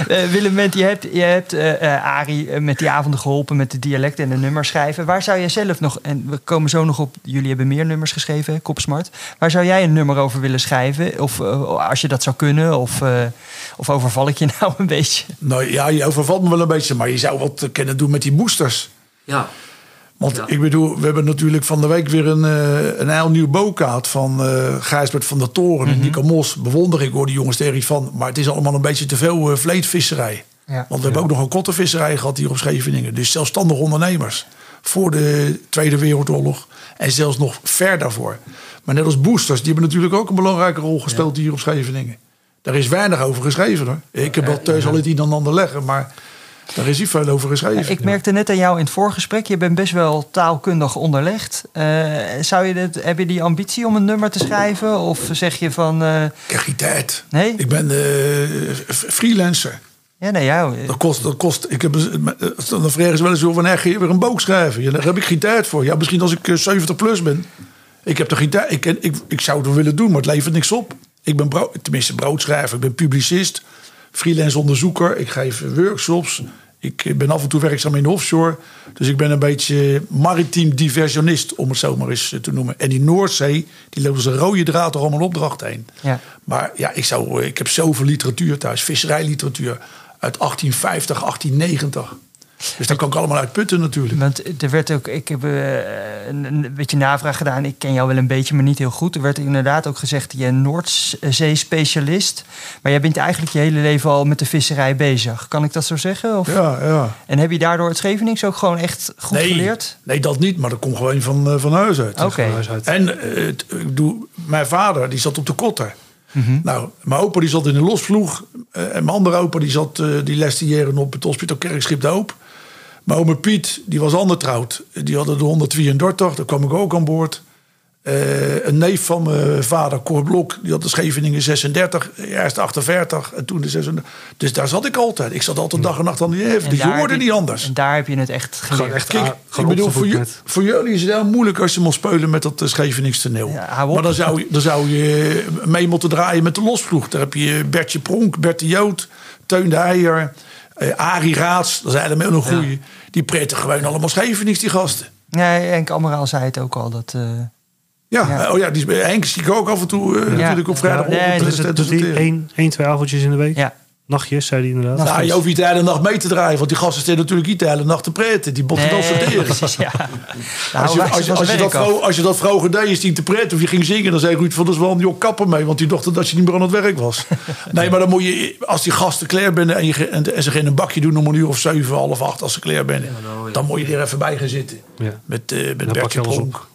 Eh, Willem Ment, je hebt, je hebt eh eh, Arie eh, met die avonden geholpen met de dialecten en de nummers schrijven. Waar zou jij zelf nog, en we komen zo nog op, jullie hebben meer nummers geschreven, Kopsmart. Waar zou jij een nummer over willen schrijven? Of als je dat zou kunnen, of, of overval ik je nou een beetje? Nou ja, je overvalt me wel een beetje, maar je zou wat kunnen doen met die boosters. Ja. Want Ja. ik bedoel, we hebben natuurlijk van de week weer een, eh, een heel nieuw bokaat van eh Gijsbert van der Toren en Nico Mos. Bewonder ik hoor die jongens er iets van. Maar het is allemaal een beetje te veel eh, vleetvisserij. Ja. Want we hebben ook nog een kottenvisserij gehad hier op Scheveningen. Dus zelfstandige ondernemers. Voor de Tweede Wereldoorlog. En zelfs nog ver daarvoor. Maar net als boosters, die hebben natuurlijk ook een belangrijke rol gespeeld hier op Scheveningen. Daar is weinig over geschreven hoor. Ik heb wel thuis al het een en ander leggen, maar daar is niet veel over geschreven. Ik merkte net aan jou in het voorgesprek, je bent best wel taalkundig onderlegd. Eh, zou je dit, heb je die ambitie om een nummer te schrijven? Of zeg je van, eh, Ik heb geen tijd. nee? Ik ben eh, freelancer. Ja, nee, ja. Dat kost, dat kost. Ik heb, dan vragen ze wel eens over wanneer ga je weer een boek schrijven. Ja, daar heb ik geen tijd voor. Ja, misschien als ik eh, 70 plus ben. Ik heb er geen tijd. Ik, ik, ik zou het wel willen doen, maar het levert niks op. Ik ben brood, tenminste broodschrijver. Ik ben publicist, freelance onderzoeker. Ik geef workshops. Ik ben af en toe werkzaam in de offshore. Dus ik ben een beetje maritiem diversionist, om het zo maar eens eh, te noemen. En die Noordzee, die loopt als een rode draad door allemaal opdracht heen. Ja. Maar ja, ik, zou, eh, ik heb zoveel literatuur thuis. Visserijliteratuur uit 1850, 1890. Dus daar kan ik allemaal uit putten natuurlijk. Want er werd ook, ik heb eh, een, een beetje navraag gedaan. Ik ken jou wel een beetje, maar niet heel goed. Er werd inderdaad ook gezegd, je Noordzee-specialist. Maar jij bent eigenlijk je hele leven al met de visserij bezig. Kan ik dat zo zeggen? Of? Ja, ja. En heb je daardoor het Schevenings ook gewoon echt goed nee, geleerd? Nee, dat niet, maar dat komt gewoon van, eh, van huis uit. Oké. Van huis uit. En eh, het- ik bedoel, mijn vader die zat op de kotter. Mhm. Nou, mijn opa die zat in de losvloeg. en mijn andere opa die zat, eh, die leste jaren op het hospitaal Kerkschip de Hoop. Mijn oma Piet, die was andertrouwd. Die hadden de 132, daar kwam ik ook aan boord. Eh, een neef van mijn vader, Cor Blok, die had de Scheveningen 36, eerst 48 en toen de 36. Dus daar zat ik altijd. Ik zat altijd dag en nacht aan die even. Dus je hoorde niet anders. En daar heb je het echt geleerd. Gewoon echt Kijk, Ah, ik bedoel, voor, voor jullie is het heel moeilijk als je moet spelen met dat Schevenings toneel. Ja, hou op. maar dan zou, je- dan zou je mee moeten draaien met de losploeg. Daar heb je Bertje Pronk, Bert de Jood, Teun de Heijer, eh, Arie Raads. Dat zijn helemaal een goeie. Die preten gewoon allemaal Schevenings, die gasten. Nee, Henk Ameraal zei het ook al. Dat, eh, Ja, Ja. eh, oh ja, die is, Henk zie ik ook af en toe eh, natuurlijk op vrijdag. nee, op, dat Dus één, één, twee avondjes in de week. ja. Nachtjes, zei hij inderdaad. Nou, je hoeft niet de hele nacht mee te draaien, want die gasten staan natuurlijk niet de hele nacht te preten. Die botten dat sorteren. precies, ja. Als je, als, je, als, je dat vro- als je dat vroeger deed, is die interpret of je ging zingen, dan zei Ruud van der Zwan, joh, kappen mee, want die dacht dat je niet meer aan het werk was. nee, maar dan moet je, als die gasten klaar binnen en, je, en, en ze gaan een bakje doen om een uur of zeven, half acht, als ze klaar binnen, dan moet je er even bij gaan zitten. Ja. Met, eh met Bertje Pronk,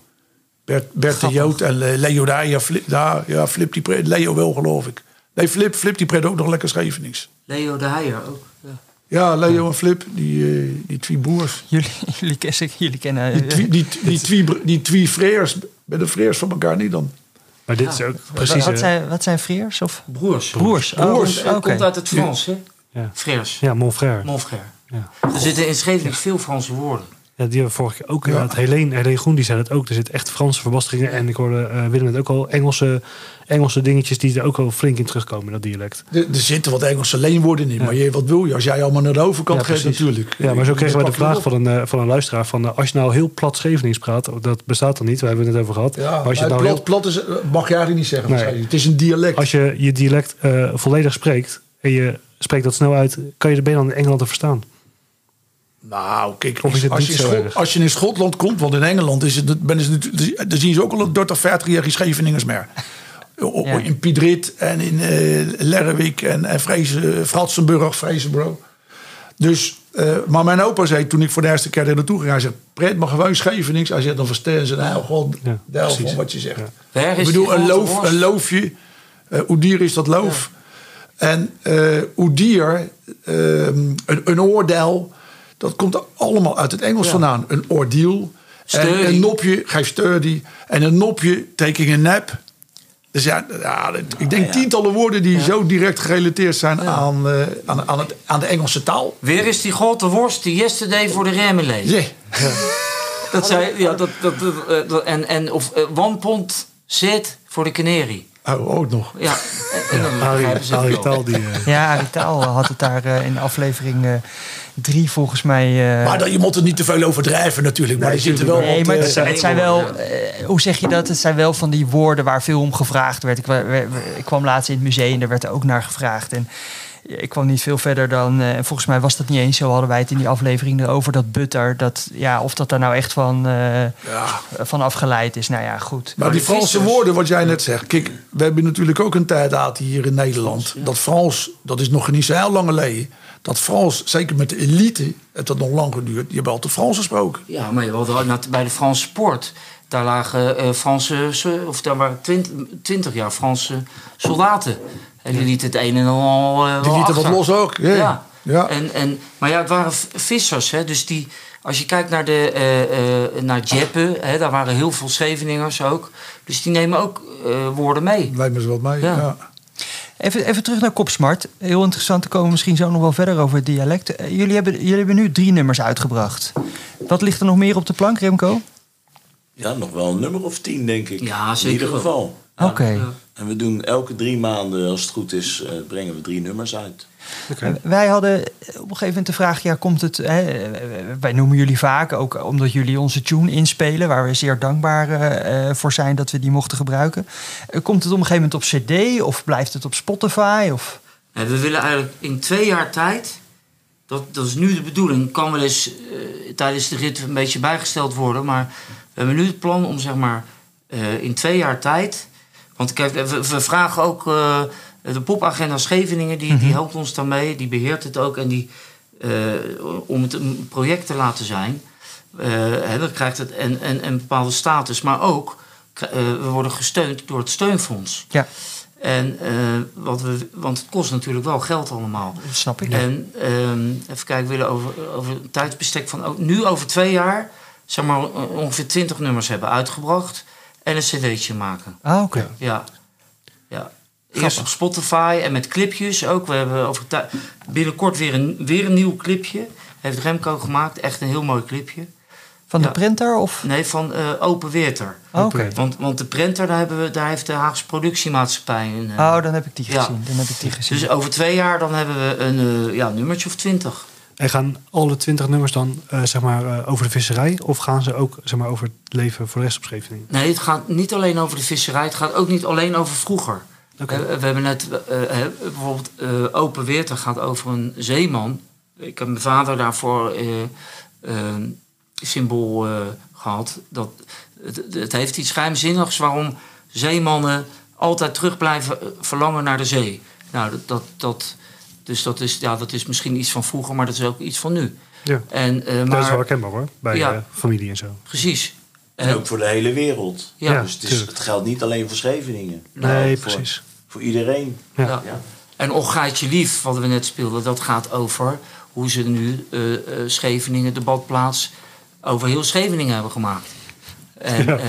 Bert, Bert de Jood en eh, Leo daar. Ja, Flip, daar, ja, Flip die pret, Leo wel, geloof ik. Nee, Flip, Flip die pret ook nog lekker Schevenings. Leo de Heijer ook. Ja. Ja, Leo en Flip, die, eh, die twee broers. Jullie, jullie, kennen- jullie kennen... Die, twee- die, die, twee, die twee freers, bij de freers van elkaar niet dan. Maar dit is ook wat, precies... wat eh, zijn, wat zijn freers? Of? Broers. Broers. Oh, Broers. Komt uit het Frans, hè? Ja. Frères. Ja, mon frère. Mon frère. Ja. Er zitten in Scheveningen veel Franse woorden. Ja, die hebben vorige keer ook inderdaad. Helene, Helene Groen die zei het ook. Er zit echt Franse verbasteringen. En ik hoorde Willem het ook al Engelse, Engelse dingetjes die er ook al flink in terugkomen in dat dialect. Er, er zitten wat Engelse leenwoorden in. Maar je, wat wil je? Als jij allemaal naar de overkant Ja, gaat natuurlijk. Ja, maar zo kregen we de je vraag van een, eh, van een luisteraar van eh, als je nou heel plat Schevenings praat, dat bestaat dan niet, we hebben het net over gehad. Ja, maar als je het nou plat, plat is, mag je eigenlijk niet zeggen. Nee. Het is een dialect. Als je je dialect volledig spreekt en je spreekt dat snel uit, kan je de ben dan in Engeland te verstaan. Nou, kijk, Of is het als, niet je Schot- erg? als je in Schotland komt, want in Engeland is het, ben ze natuurlijk, daar zien ze ook al een 30, 40-jarige Scheveningers meer. O- Ja. In Piedrit en in eh Lerwijk en, en Vrezen, Fratsenburg, Vrezenbro. Dus, eh, maar mijn opa zei toen ik voor de eerste keer er naartoe ging, hij zegt, pret maar gewoon Schevenings. Hij zegt, dan verstaan ze nou gewoon Ja, de helft precies. van wat je zegt. Ja. Ik is bedoel, een, loof, worst? een loofje. eh hoe dier is dat loof? En eh hoe dier, ehm, een, een oordeel, dat komt allemaal uit het Engels Ja. vandaan. Een ordeal. En een nopje, geef sturdy. En een nopje, taking a nap. Dus ja, ja ik denk tientallen woorden die zo direct gerelateerd zijn aan, eh, aan, aan, het, aan de Engelse taal. Weer is die grote worst die yesterday voor de remmen leed. Dat zei, ja, dat, dat, dat, eh, en, en of eh, one pond zit voor de kanarie. Oh, ook nog. Ja, en, ze Arie. Taal die... eh, Ja, Arie Taal had het daar eh, in aflevering eh, drie volgens mij... eh, Maar dan, je moet er niet te veel overdrijven natuurlijk. Maar Nee, er zitten wel Nee, maar eh, het, zijn- het zijn wel, eh, hoe zeg je dat? Het zijn wel van die woorden waar veel om gevraagd werd. Ik, wa- we- we- ik kwam laatst in het museum en daar werd er ook naar gevraagd. En ik kwam niet veel verder dan, eh, en volgens mij was dat niet eens zo, hadden wij het in die aflevering erover, dat butter, dat, ja, of dat daar nou echt van, eh, van afgeleid is. Nou ja, goed. Maar die Franse woorden, wat jij net zegt. Kijk, we hebben natuurlijk ook een tijd gehad hier in Nederland. Dat Frans, dat is nog niet zo heel lang geleden. Dat Frans, zeker met de elite, het had nog lang geduurd. Je hebt altijd Frans gesproken. Ja, maar je had bij de Franse sport. Daar lagen eh, Franse, of daar waren twintig, twintig jaar Franse soldaten. En die lieten het een en al. eh, Die lieten wat los ook. Ja. Ja. Ja. En, en, maar ja, het waren vissers. Hè, dus die, als je kijkt naar, de, eh, eh, naar Jeppe, hè, daar waren heel veel Scheveningers ook. Dus die nemen ook eh, woorden mee. Lijkt me zo wat mee. Ja. Ja. Even, even terug naar Kopsmart. Heel interessant, te komen misschien zo nog wel verder over het dialect. Jullie, hebben, jullie hebben nu drie nummers uitgebracht. Wat ligt er nog meer op de plank, Remco? Ja, nog wel een nummer of tien, denk ik. Ja, In zeker ieder wel. geval. Oké. Ja. En we doen elke drie maanden, als het goed is, eh, brengen we drie nummers uit. Wij hadden op een gegeven moment de vraag, ja, komt het... Hè, wij noemen jullie vaak, ook omdat jullie onze tune inspelen... waar we zeer dankbaar eh, eh, voor zijn dat we die mochten gebruiken. Eh, komt het op een gegeven moment op cd of blijft het op Spotify? Of... We willen eigenlijk in twee jaar tijd, dat, dat is nu de bedoeling, kan wel eens eh, tijdens de rit een beetje bijgesteld worden, maar we hebben nu het plan om zeg maar eh, in twee jaar tijd, want kijk, we, we vragen ook eh, de popagenda Scheveningen, die, die helpt ons daarmee, die beheert het ook en die, eh, om het een project te laten zijn, dan krijgt het een, een, een bepaalde status, maar ook we worden gesteund door het steunfonds. Ja, En, wat we, want het kost natuurlijk wel geld allemaal. dat snap ik. En ehm, even kijken, we willen over, over een tijdsbestek van ook nu over twee jaar zeg maar, eh, ongeveer 20 nummers hebben uitgebracht en een cd'tje maken. Ah, oké. Ja. ja. Eerst op Spotify en met clipjes ook. We hebben over binnenkort weer een, weer een nieuw clipje. Heeft Remco gemaakt. Echt een heel mooi clipje. Van de Ja. printer of... Nee, van eh, Open Weerter. Ah, Oké. Want, want de printer, daar, hebben we, daar heeft de Haagse productiemaatschappij een... eh, Oh, dan heb ik die Ja. gezien. Dan heb ik die gezien. dus over twee jaar dan hebben we een eh, ja, nummertje of twintig. En gaan alle twintig nummers dan eh, zeg maar, eh, over de visserij? Of gaan ze ook zeg maar, over het leven voor de rest op Scheveningen? Nee, het gaat niet alleen over de visserij. Het gaat ook niet alleen over vroeger. Eh, we hebben net bijvoorbeeld Open Weerter gaat over een zeeman. Ik heb mijn vader daarvoor symbool eh, gehad. Dat, het, het heeft iets geheimzinnigs waarom zeemannen altijd terug blijven verlangen naar de zee. Nou, dat, dat, dat, dus dat is, ja, dat is misschien iets van vroeger, maar dat is ook iets van nu. Ja, En, eh, dat is wel maar, herkenbaar hoor. Bij Ja. eh, familie en zo. precies. En En- ook voor de hele wereld. Ja, dus het, is, tuurlijk. het geldt niet alleen voor Scheveningen. nee, voor, precies. Voor iedereen. Ja. Ja. Ja. En Och Gaatje Lief, wat we net speelden, dat gaat over hoe ze nu eh, eh, Scheveningen, de badplaats, over heel Scheveningen hebben gemaakt. En, Ja.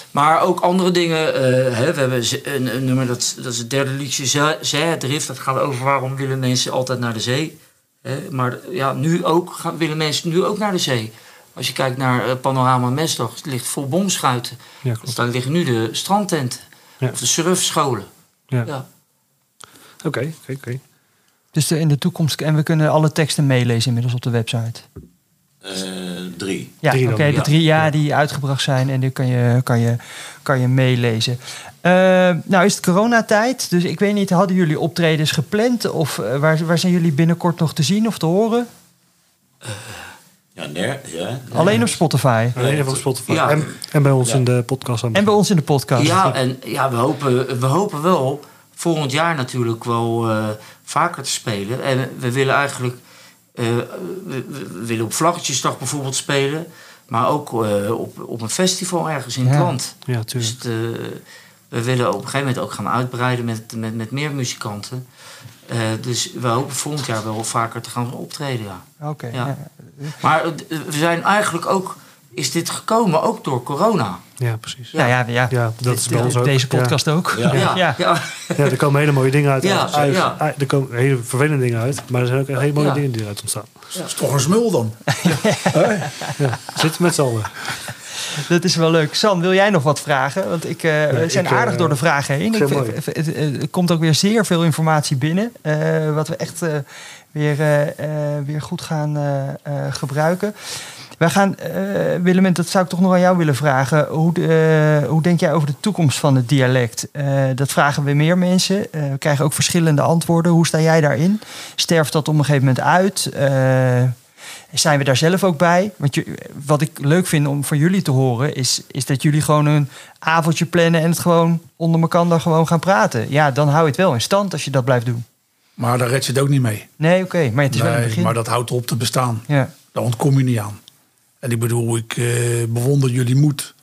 Eh, maar ook andere dingen. eh, hè, we hebben een, een nummer, dat, dat is het derde liedje, Zee- Zeedrift. Dat gaat over waarom willen mensen altijd naar de zee. Hè, maar ja, nu ook gaan, willen mensen nu ook naar de zee. Als je kijkt naar eh, Panorama Mesdag, het ligt vol bomschuiten. Ja, Dus daar liggen nu de strandtenten. Ja. Of de surfscholen. Ja. Ja. Oké, oké, oké. Dus de- in de toekomst, en we kunnen alle teksten meelezen inmiddels op de website. Eh, drie. Ja, oké, de drie ja, die uitgebracht zijn en die kan je, kan je, kan je meelezen. Eh, nou is het coronatijd, dus ik weet niet, hadden jullie optredens gepland? Of eh, waar, waar zijn jullie binnenkort nog te zien of te horen? Ja, ner, ja. Alleen op Spotify. Alleen op Spotify. Ja. En, en bij ons Ja. in de podcast. aan- En bij ons in de podcast. Ja, en ja, we, hopen, we hopen wel volgend jaar natuurlijk wel eh, vaker te spelen. En we willen eigenlijk... eh, we, willen op Vlaggetjesdag bijvoorbeeld spelen. Maar ook eh, op, op een festival ergens in het land. Ja, Dus tuurlijk. het, eh, we willen op een gegeven moment ook gaan uitbreiden met, met, met meer muzikanten. Dus we hopen volgend jaar wel vaker te gaan optreden, ja. Oké. Ja. ja. Maar we zijn eigenlijk ook... Is dit gekomen ook door corona? Ja, precies. Nou ja, ja. Ja, dat is De- bij de- ons ook. Deze Ja. podcast ook. Ja. Ja, Ja. ja. Ja, er komen hele mooie dingen uit. Ja, uit- ja. uit- er komen hele vervelende dingen uit. Maar er zijn ook hele mooie Ja. dingen die eruit ontstaan. Dat is toch een smul dan? Ja, zitten met z'n allen. Dat is wel leuk. San, wil jij nog wat vragen? Want ik, eh, we zijn ik, eh, aardig door de vragen heen. Ik, het vind- het, het- er komt ook weer zeer veel informatie binnen. eh, wat we echt weer, weer goed gaan eh, eh, gebruiken. Wij gaan, eh, Willem, dat zou ik toch nog aan jou willen vragen. Hoe, de- eh, hoe denk jij over de toekomst van het dialect? Eh, dat vragen we meer mensen. We krijgen ook verschillende antwoorden. Hoe sta jij daarin? Sterft dat op een gegeven moment uit? Zijn we daar zelf ook bij? Want je, wat ik leuk vind om van jullie te horen, is, is dat jullie gewoon een avondje plannen en het gewoon onder elkaar gewoon gaan praten. Ja, dan hou je het wel in stand als je dat blijft doen. Maar daar red je het ook niet mee. Nee, oké, maar het is wel een Nee, begin. maar dat houdt op te bestaan. Ja, Daar ontkom je niet aan. En ik bedoel, ik eh, bewonder jullie moed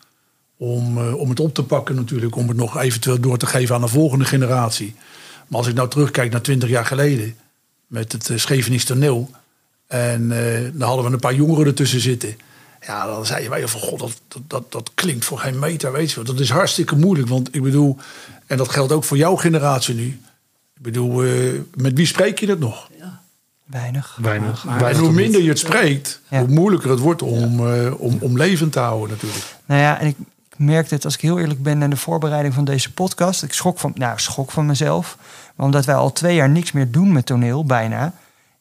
om, eh, om het op te pakken natuurlijk. Om het nog eventueel door te geven aan de volgende generatie. Maar als ik nou terugkijk naar twintig jaar geleden. Met het uh, Schevenings toneel. En eh dan hadden we een paar jongeren ertussen zitten. Ja, dan zei je wij van god, dat, dat, dat, dat klinkt voor geen meter, weet je wel. Dat is hartstikke moeilijk. Want ik bedoel, en dat geldt ook voor jouw generatie nu. Ik bedoel, eh, met wie spreek je het nog? Weinig. Weinig. Maar- En hoe minder je het spreekt, Ja. hoe moeilijker het wordt om, eh, om, om levend te houden natuurlijk. Nou ja, en ik ik merkte het, als ik heel eerlijk ben, aan de voorbereiding van deze podcast. Ik schrok van, nou, schrok van mezelf. Maar omdat wij al twee jaar niks meer doen met toneel, bijna.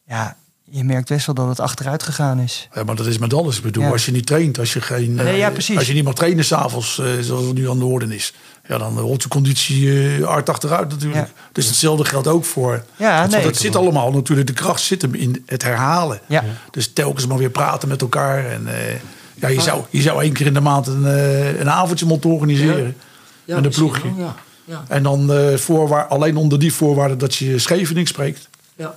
Ja, je merkt best wel dat het achteruit gegaan is. Ja, maar dat is met alles. Ik bedoel, Ja. als je niet traint, als je geen. eh, Nee, ja, precies. Als je niet mag trainen s'avonds, uh, zoals het nu aan de orde is. Ja, dan holt je conditie uh, hard achteruit natuurlijk. Ja. Dus hetzelfde geldt ook voor. Ja, want nee. het zit allemaal natuurlijk. De kracht zit hem in het herhalen. Ja. Dus telkens maar weer praten met elkaar. En, uh, ja, je, zou, je zou één keer in de maand een, uh, een avondje moeten organiseren. Ja, met een ploegje. wel, Ja, ja, En dan uh, voorwaar, alleen onder die voorwaarde dat je Schevening spreekt. ja.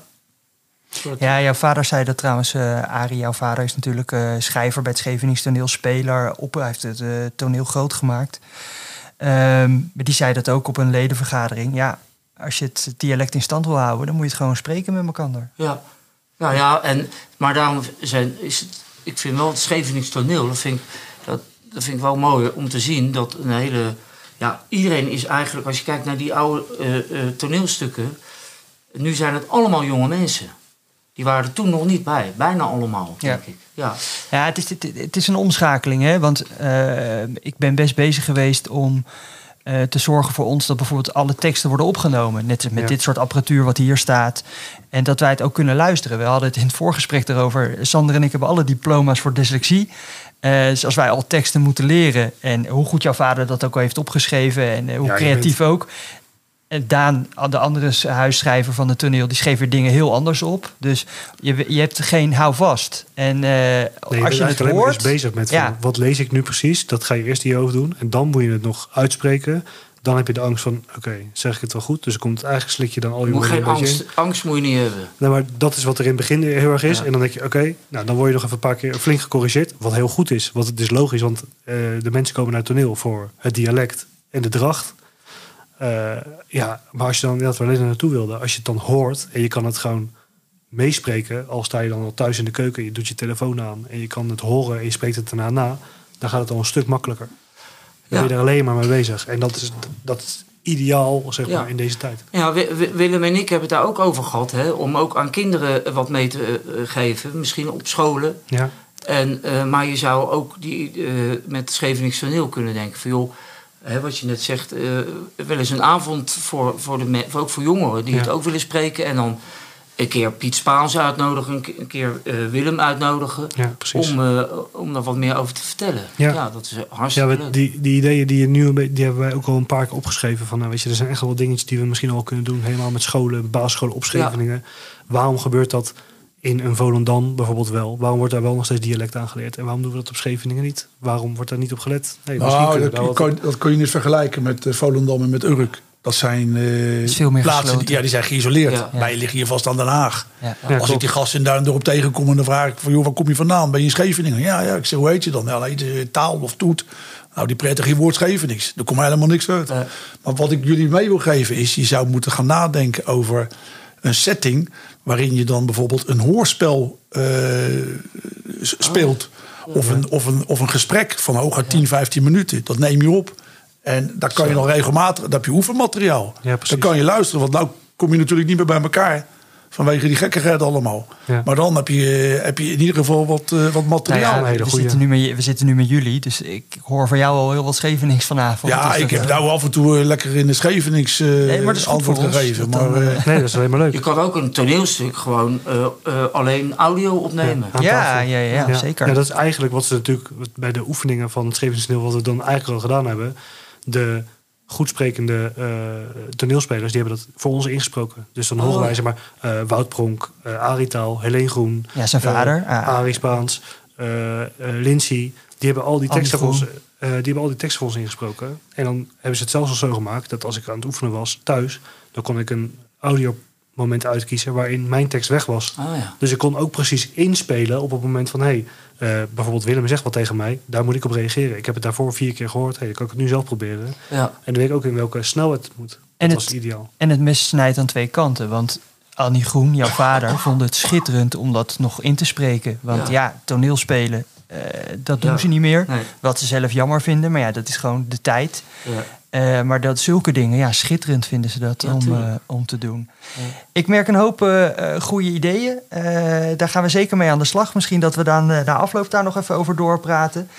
Soort- Ja, jouw vader zei dat trouwens. eh Arie, jouw vader is natuurlijk eh, schrijver bij het Schevenings toneelspeler. Op, hij heeft het eh, toneel groot gemaakt. Ehm, maar die zei dat ook op een ledenvergadering. Ja, als je het dialect in stand wil houden, dan moet je het gewoon spreken met elkaar. Ja, nou ja, en, maar daarom zijn, is het, ik vind wel het Schevenings toneel, dat vind, ik, dat, dat vind ik wel mooi om te zien dat een hele, ja, iedereen is eigenlijk, als je kijkt naar die oude toneelstukken, nu zijn het allemaal jonge mensen. Die waren er toen nog niet bij, bijna allemaal, denk Ja. ik. Ja, Ja, het is, het, het is een omschakeling, hè? Want eh, ik ben best bezig geweest om eh, te zorgen voor ons dat bijvoorbeeld alle teksten worden opgenomen. Net met Ja. dit soort apparatuur wat hier staat. En dat wij het ook kunnen luisteren. We hadden het in het voorgesprek erover. Sander en ik hebben alle diploma's voor dyslexie. Eh, dus als wij al teksten moeten leren. En hoe goed jouw vader dat ook al heeft opgeschreven. En hoe Ja, creatief ook. En Daan, de andere huisschrijver van het toneel, die schreef weer dingen heel anders op. Dus je, je hebt geen houvast. En eh, Nee, je als je het eigenlijk alleen maar hoort... eens bezig met Ja. van, wat lees ik nu precies. Dat ga je eerst in je hoofd doen. En dan moet je het nog uitspreken. Dan heb je de angst van, oké, zeg ik het wel goed? Dus komt het eigenlijk slik je dan al je moet woorden geen een beetje angst, angst moet je niet hebben. Nee, maar dat is wat er in het begin heel erg is. Ja. En dan denk je, oké, nou dan word je nog even een paar keer flink gecorrigeerd. Wat heel goed is. Want het is logisch, want eh, de mensen komen naar het toneel voor het dialect en de dracht. Eh, ja, maar als je dan, dat we alleen naartoe wilde, als je het dan hoort en je kan het gewoon meespreken, al sta je dan al thuis in de keuken, je doet je telefoon aan en je kan het horen en je spreekt het daarna na, dan gaat het al een stuk makkelijker. Dan Ja. ben je er alleen maar mee bezig. En dat is, dat is ideaal, zeg Ja. maar, in deze tijd. Ja, Wi- Wi- Willem en ik hebben het daar ook over gehad. Hè, om ook aan kinderen wat mee te eh, geven. Misschien op scholen. Ja, En, eh, maar je zou ook die, eh, met het Scheveningse toneel kunnen denken van joh, hè, wat je net zegt, eh, wel eens een avond voor, voor de me- voor- ook voor jongeren die Ja. het ook willen spreken. En dan een keer Piet Spaans uitnodigen, een ke- een keer eh, Willem uitnodigen. Ja. Om, eh, om daar wat meer over te vertellen. Ja. Ja, dat is Ja, hartstikke we- leuk. die, die ideeën die je nu die hebben wij ook al een paar keer opgeschreven. Van, nou, weet je, er zijn echt wel dingetjes die we misschien al kunnen doen. Helemaal met scholen, basisscholen op Scheveningen. Waarom gebeurt dat in een Volendam bijvoorbeeld wel? Waarom wordt daar wel nog steeds dialect aangeleerd? En waarom doen we dat op Scheveningen niet? Waarom wordt daar niet op gelet? Nee, misschien Nou, kunnen dat, daar kan, dat kun je niet vergelijken met eh, Volendam en met Urk. Dat zijn eh, veel meer plaatsen die, ja, die zijn geïsoleerd. Ja. Wij liggen hier vast aan Den Haag. Ja. Ja, Als ik die gasten in Duindorp tegenkom en dan vraag ik van... joh, waar kom je vandaan? Ben je in Scheveningen? Ja, ja. Ik zeg, hoe heet je dan? Ja, je taal of toet. Nou, die prettig geen woord Schevenings. Er komt helemaal niks uit. Maar wat ik jullie mee wil geven is... je zou moeten gaan nadenken over een setting... waarin je dan bijvoorbeeld een hoorspel eh, speelt. Of, een, of, een, of een gesprek van hooguit 10, 15 minuten. Dat neem je op. En daar kan je dan regelmatig... daar heb je oefenmateriaal. Ja, dan kan je luisteren. Want nou kom je natuurlijk niet meer bij elkaar... Vanwege die gekkigheid allemaal. Ja. Maar dan heb je, heb je in ieder geval wat, eh, wat Nou materiaal. ja, een hele we, goeie. zitten nu met, we zitten nu met jullie, dus ik hoor van jou al heel wat Schevenings vanavond. Ja, Dus ik heb eh, nou af en toe eh, lekker in de Schevenings eh, Nee, maar dat is goed antwoord gegeven. Maar dan, eh, Nee, dat is alleen maar leuk. Je kan ook een toneelstuk gewoon eh, eh, alleen audio opnemen. Ja, ja, ja, zeker. Ja, dat is eigenlijk wat ze natuurlijk bij de oefeningen van het Scheveningstoneel... wat we dan eigenlijk al gedaan hebben. De goedsprekende eh, toneelspelers, die hebben dat voor ons ingesproken. Dus dan horen Oh. wij zeg maar eh Wout Pronk, eh Arie Taal, Helene Groen... Ja, zijn vader. eh, Ah. Arie Spaans, eh eh, Lindsay. Die hebben al die teksten voor ons... Eh, die hebben al die teksten voor ons ingesproken. En dan hebben ze het zelfs al zo gemaakt... dat als ik aan het oefenen was thuis... dan kon ik een audio moment uitkiezen... waarin mijn tekst weg was. Ah, ja. Dus ik kon ook precies inspelen op het moment van... hey, eh, bijvoorbeeld Willem zegt wat tegen mij, daar moet ik op reageren. Ik heb het daarvoor vier keer gehoord, hey, dan kan ik het nu zelf proberen. Ja. En dan weet ik ook in welke snelheid het moet. En dat het- was ideaal. En het mes snijdt aan twee kanten. Want Annie Groen, jouw vader, vond het schitterend om dat nog in te spreken. Want ja, Ja. toneelspelen, eh, dat doen Ja. ze niet meer. Nee. Wat ze zelf jammer vinden. Maar ja, dat is gewoon de tijd. Eh, maar dat zulke dingen, ja, schitterend vinden ze dat Ja, om, eh, om te doen. Ik merk een hoop eh, goede ideeën. Daar gaan we zeker mee aan de slag. Misschien dat we dan na afloop daar nog even over doorpraten.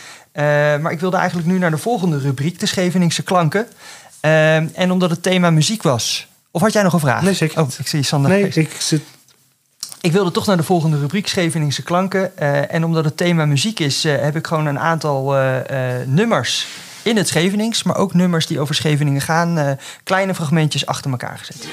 Maar ik wilde eigenlijk nu naar de volgende rubriek, de Scheveningse klanken. En omdat het thema muziek was. Of had jij nog een vraag? Nee, zeker Oh, ik zie Sander. Nee, ik zit... Ik wilde toch naar de volgende rubriek, Scheveningse klanken. En omdat het thema muziek is, heb ik gewoon een aantal nummers in het Schevenings. Maar ook nummers die over Scheveningen gaan. eh, kleine fragmentjes achter elkaar gezet.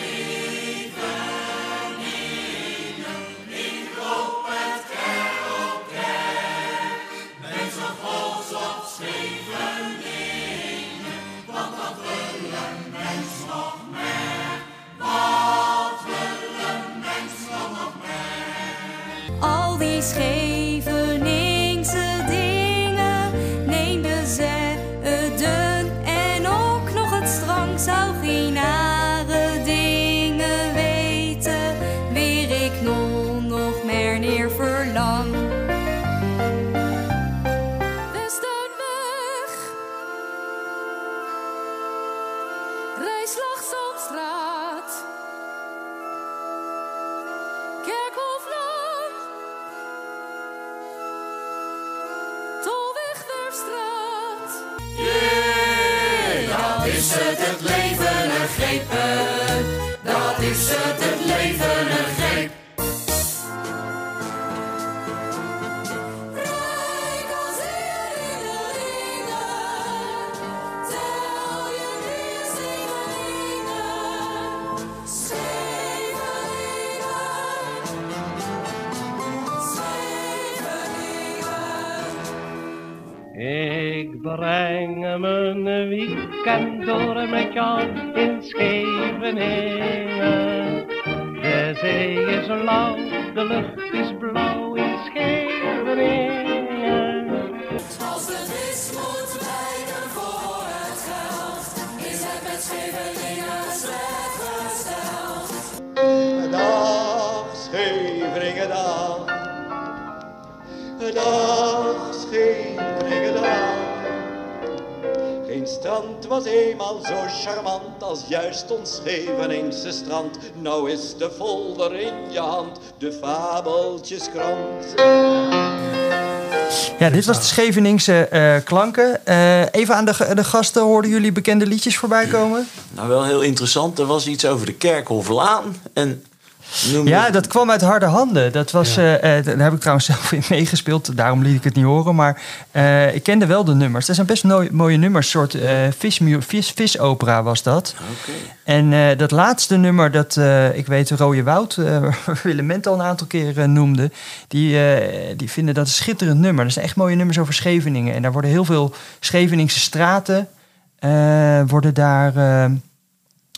Breng mijn weekend door met jou in Scheveningen. De zee is lauw, de lucht is blauw in Scheveningen. Als de vis moet wijken voor het geld, is het met Scheveningen slecht gesteld. Dag Scheveningen, dag. Dag Scheveningen, dag. Scheveningstrand was eenmaal zo charmant als juist ons Scheveningse strand. Nou is de folder in je hand, de fabeltjeskrant. Ja, dit was de Scheveningse eh, klanken. Eh, even aan de, de gasten, hoorden jullie bekende liedjes voorbij komen? Nou, wel heel interessant. Er was iets over de Kerkhoflaan. En noem Ja, dat kwam uit harde handen. Dat was, eh, eh, daar heb ik trouwens zelf in meegespeeld. Daarom liet ik het niet horen. Maar eh, ik kende wel de nummers. Dat zijn best mooie, mooie nummers. Een soort vismu- vis, visopera was dat. En dat laatste nummer, dat ik weet Rode Woud, Willem al een aantal keer eh, noemde, die, die vinden dat een schitterend nummer. Dat zijn echt mooie nummers over Scheveningen. En daar worden heel veel Scheveningse straten worden daar,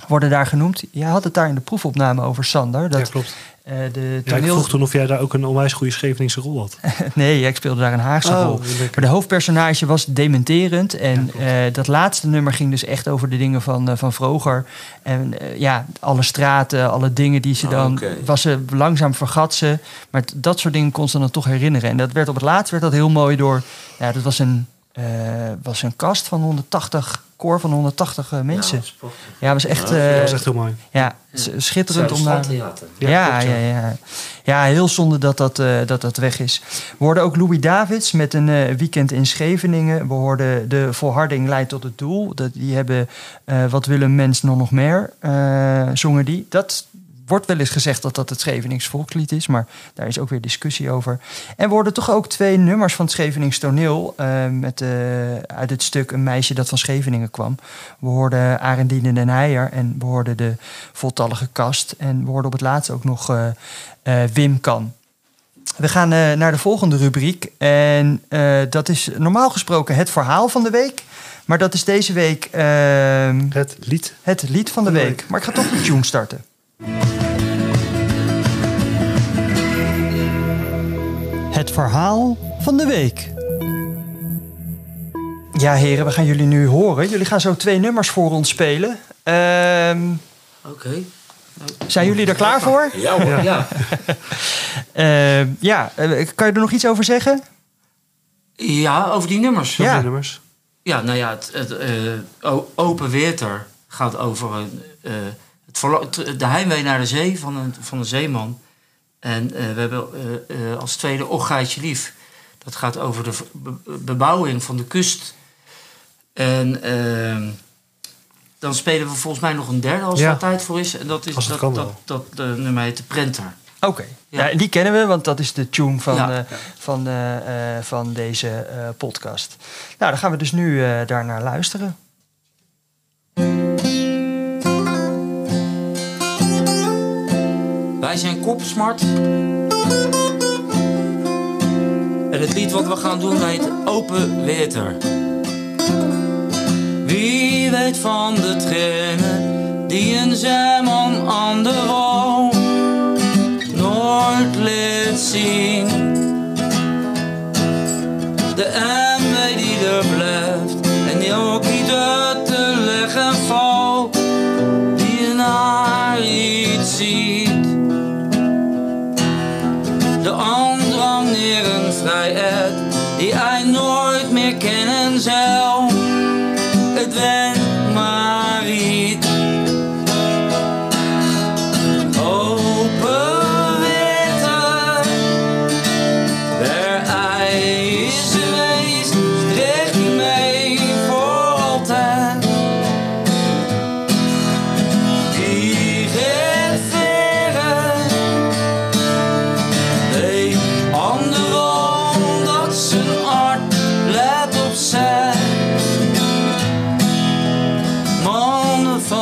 worden daar genoemd. Jij had het daar in de proefopname over, Sander. Dat, Ja, klopt. eh, de Ja, ik toneel... vroeg toen of jij daar ook een onwijs goede Scheveningse rol had. nee, ik speelde daar een Haagse Oh, rol. lekker. Maar de hoofdpersonage was dementerend. En eh, dat laatste nummer ging dus echt over de dingen van, eh, van vroeger. En ja, alle straten, alle dingen die ze Oh, dan... Was ze langzaam vergat ze. Maar dat soort dingen kon ze dan toch herinneren. En dat werd op het laatst werd dat heel mooi door... Ja, dat was een, was een cast van 180... koor van 180 eh, mensen. prachtig. Ja, was echt... Ja, dat eh, was echt heel mooi. Ja, schitterend om. Theater. Ja, Ja, ja, ja, ja. ja. heel zonde dat dat, eh, dat dat weg is. We hoorden ook Louis Davids met een eh, weekend in Scheveningen. We hoorden de volharding leidt tot het doel. Dat, die hebben eh, Wat willen mens nog nog meer, eh, zongen die. Dat wordt wel eens gezegd dat dat het Schevenings volkslied is, maar daar is ook weer discussie over. En we hoorden toch ook twee nummers van het Schevenings toneel eh, met, eh, uit het stuk Een meisje dat van Scheveningen kwam. We hoorden Arendine den Heijer en we hoorden de voltallige kast. En we hoorden op het laatst ook nog eh, Wim Kan. We gaan naar de volgende rubriek. En dat is normaal gesproken het verhaal van de week. Maar dat is deze week ehm, Het lied. het lied van de week. Maar ik ga toch de tune starten. Het verhaal van de week. Ja, heren, we gaan jullie nu horen. Jullie gaan zo twee nummers voor ons spelen. Ehm, Oké. zijn jullie er klaar voor? Ja hoor. Ja. Ehm, ja, eh, kan je er nog iets over zeggen? ja, over die nummers. Ja. Die nummers. Ja, nou ja, het, het eh, Open Weter gaat over een, eh, de heimwee naar de zee van een, van een zeeman. En eh, we hebben eh, eh, als tweede Ochgaatje Lief. Dat gaat over de be- bebouwing van de kust. En ehm, dan spelen we volgens mij nog een derde als Ja. er tijd voor is. En dat is dat, dat, dat, eh, nummer heet de Prenter. Oké, Ja. ja. die kennen we, want dat is de tune van, Ja. eh, van, eh, eh, van deze eh, podcast. Nou, dan gaan we dus nu eh daarnaar luisteren. Wij zijn Kopsmart. En het lied wat we gaan doen heet Open Weter. Wie weet van de trainen die een zeeman aan de wal nooit liet zien. De MW die er blijft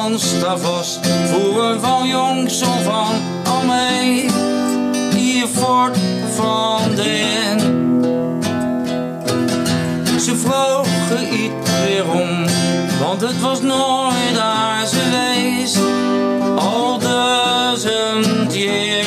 van Stavast voeren van jongs of van al mee. Hier voort van den. Ze vroegen iets weer om, want het was nooit daar geweest. Al duizend jaar.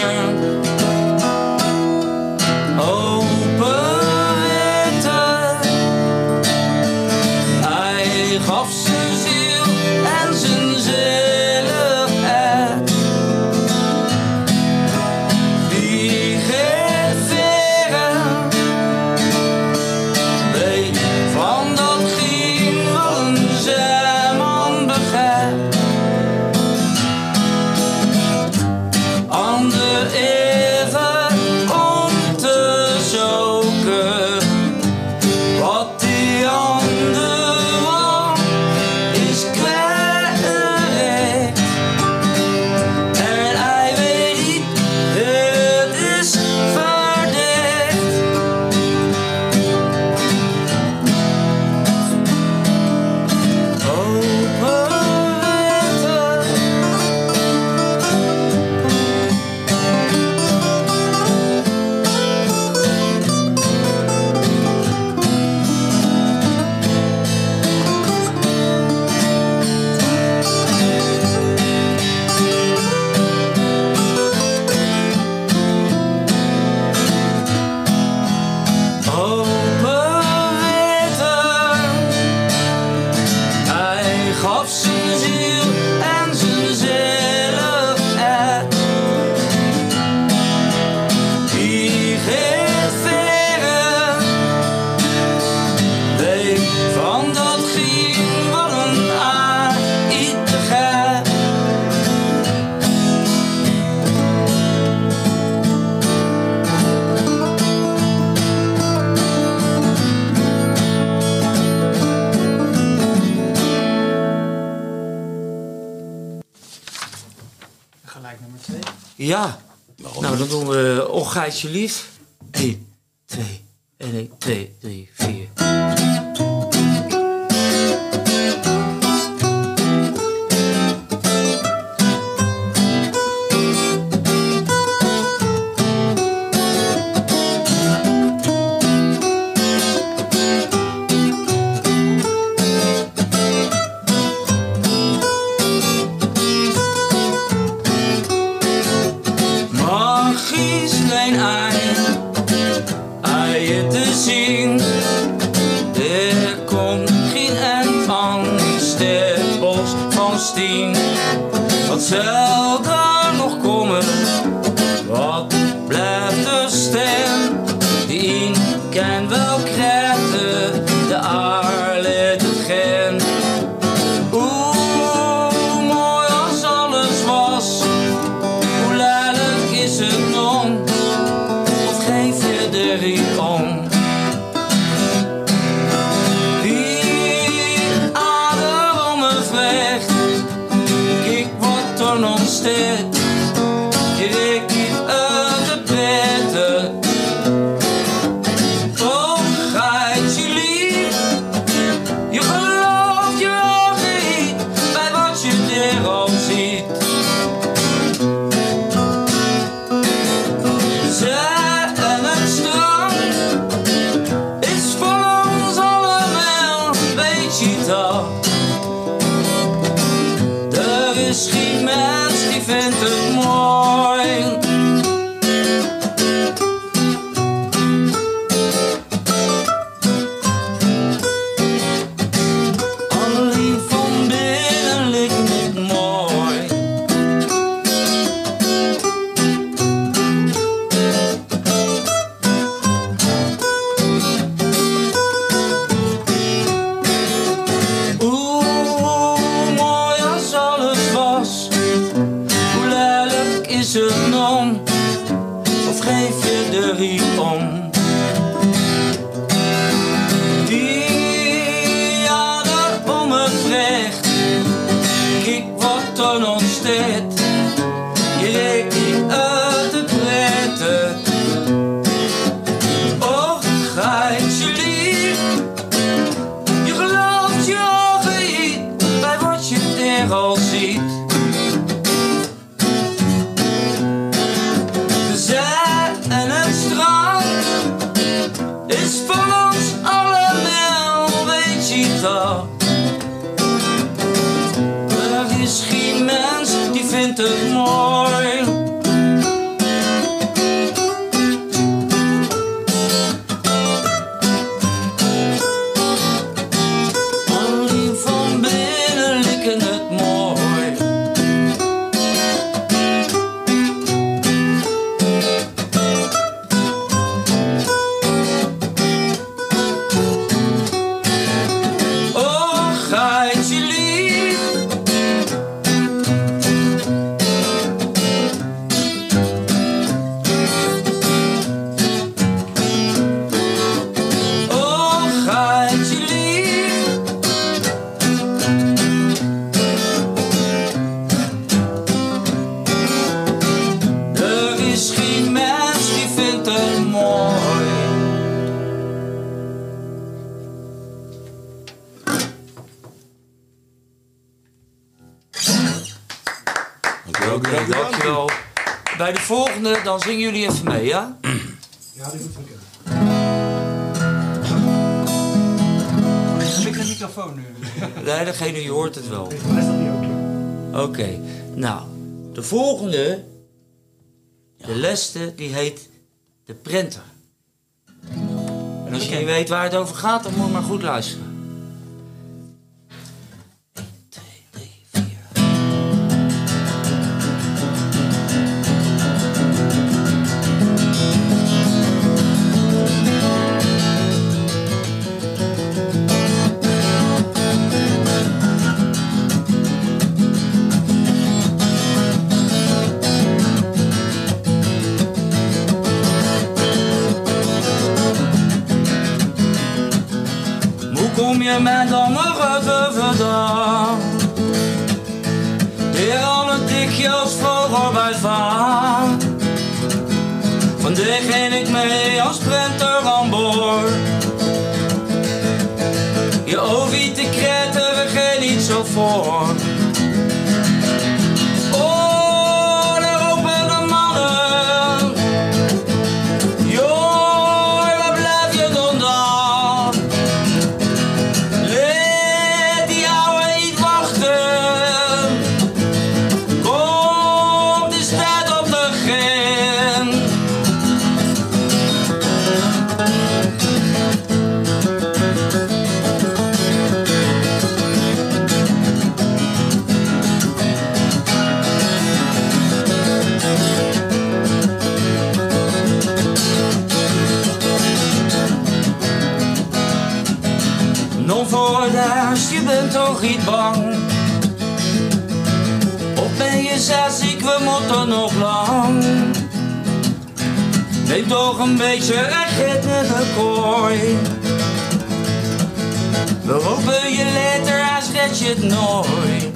Ja. Nou, dan doen we eh, oh, Och, lief. 1, 2, 1, 2, 3, 4. turn. microfoon nu. nee, degene, je hoort het wel. Oké, nou, de volgende, de leste, die heet de printer. En als je niet weet waar het over gaat, dan moet je maar goed luisteren. demain dans me redevenant. Terwijl ik dikjes voorbij van. Vandaag ging ik mee als sprinter aan boord. Je oviet, te kreten, we geen iets zo voor. Niet bang? Of ben je ik, we moeten nog lang? Neem toch een beetje recht in de kooi. We roepen je later, als je het nooit.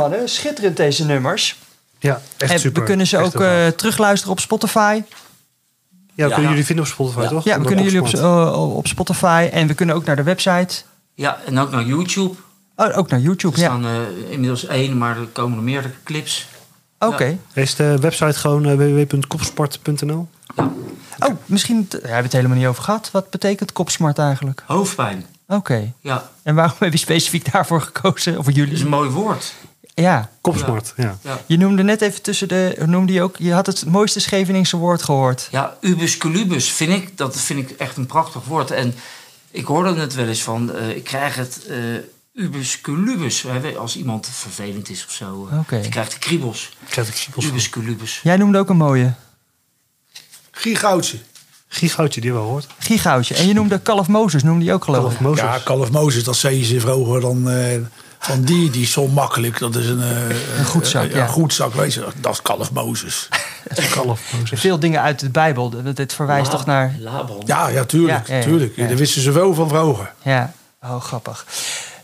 Mannen. Schitterend deze nummers. Ja, echt en super. we kunnen ze Echt ook eh, terugluisteren op Spotify. Ja, we kunnen jullie vinden op Spotify, toch? Ja, we kunnen jullie op, Kopsmart. eh, op Spotify. En we kunnen ook naar de website. Ja, en ook naar YouTube. Oh, ook naar YouTube, Er ja. staan eh, inmiddels één, maar er komen er meerdere clips. Oké. Is de website gewoon eh, www.kopsport.nl? Oh, misschien... Daar hebben we het helemaal niet over gehad. Wat betekent kopsmart eigenlijk? Hoofdpijn. Oké. Ja. En waarom heb je specifiek daarvoor gekozen? Of voor jullie? Dat is een mooi woord. Ja. Kopsmart, ja. Ja. Je noemde net even tussen de... Noemde je, ook, je had het mooiste Scheveningse woord gehoord. Ja, ubus colubus vind ik, dat vind ik echt een prachtig woord. En ik hoorde het wel eens van, eh, ik krijg het eh ubus hè, Als iemand vervelend is of zo. eh, Oké. Je krijgt de kriebels. Krijgt de kriebels Ubus. Jij noemde ook een mooie. Gigoutje. Gigoutje, die wel hoort. Gigoutje. En je noemde Kalf Mozes, noemde die ook geloof ik. Ja, Kalf Mozes, dat zei ze vroeger dan... eh, van die, die is zo makkelijk. Dat is een... eh, Een goedzak, eh, ja. Een goedzak, weet je. Dat is Kalf Mozes. Kalf Mozes. Veel dingen uit de Bijbel. Dat dit verwijst toch naar... Laban. Ja, ja, tuurlijk. Ja, ja, ja. tuurlijk. Ja. Daar wisten ze wel van vroeger. Ja, oh grappig.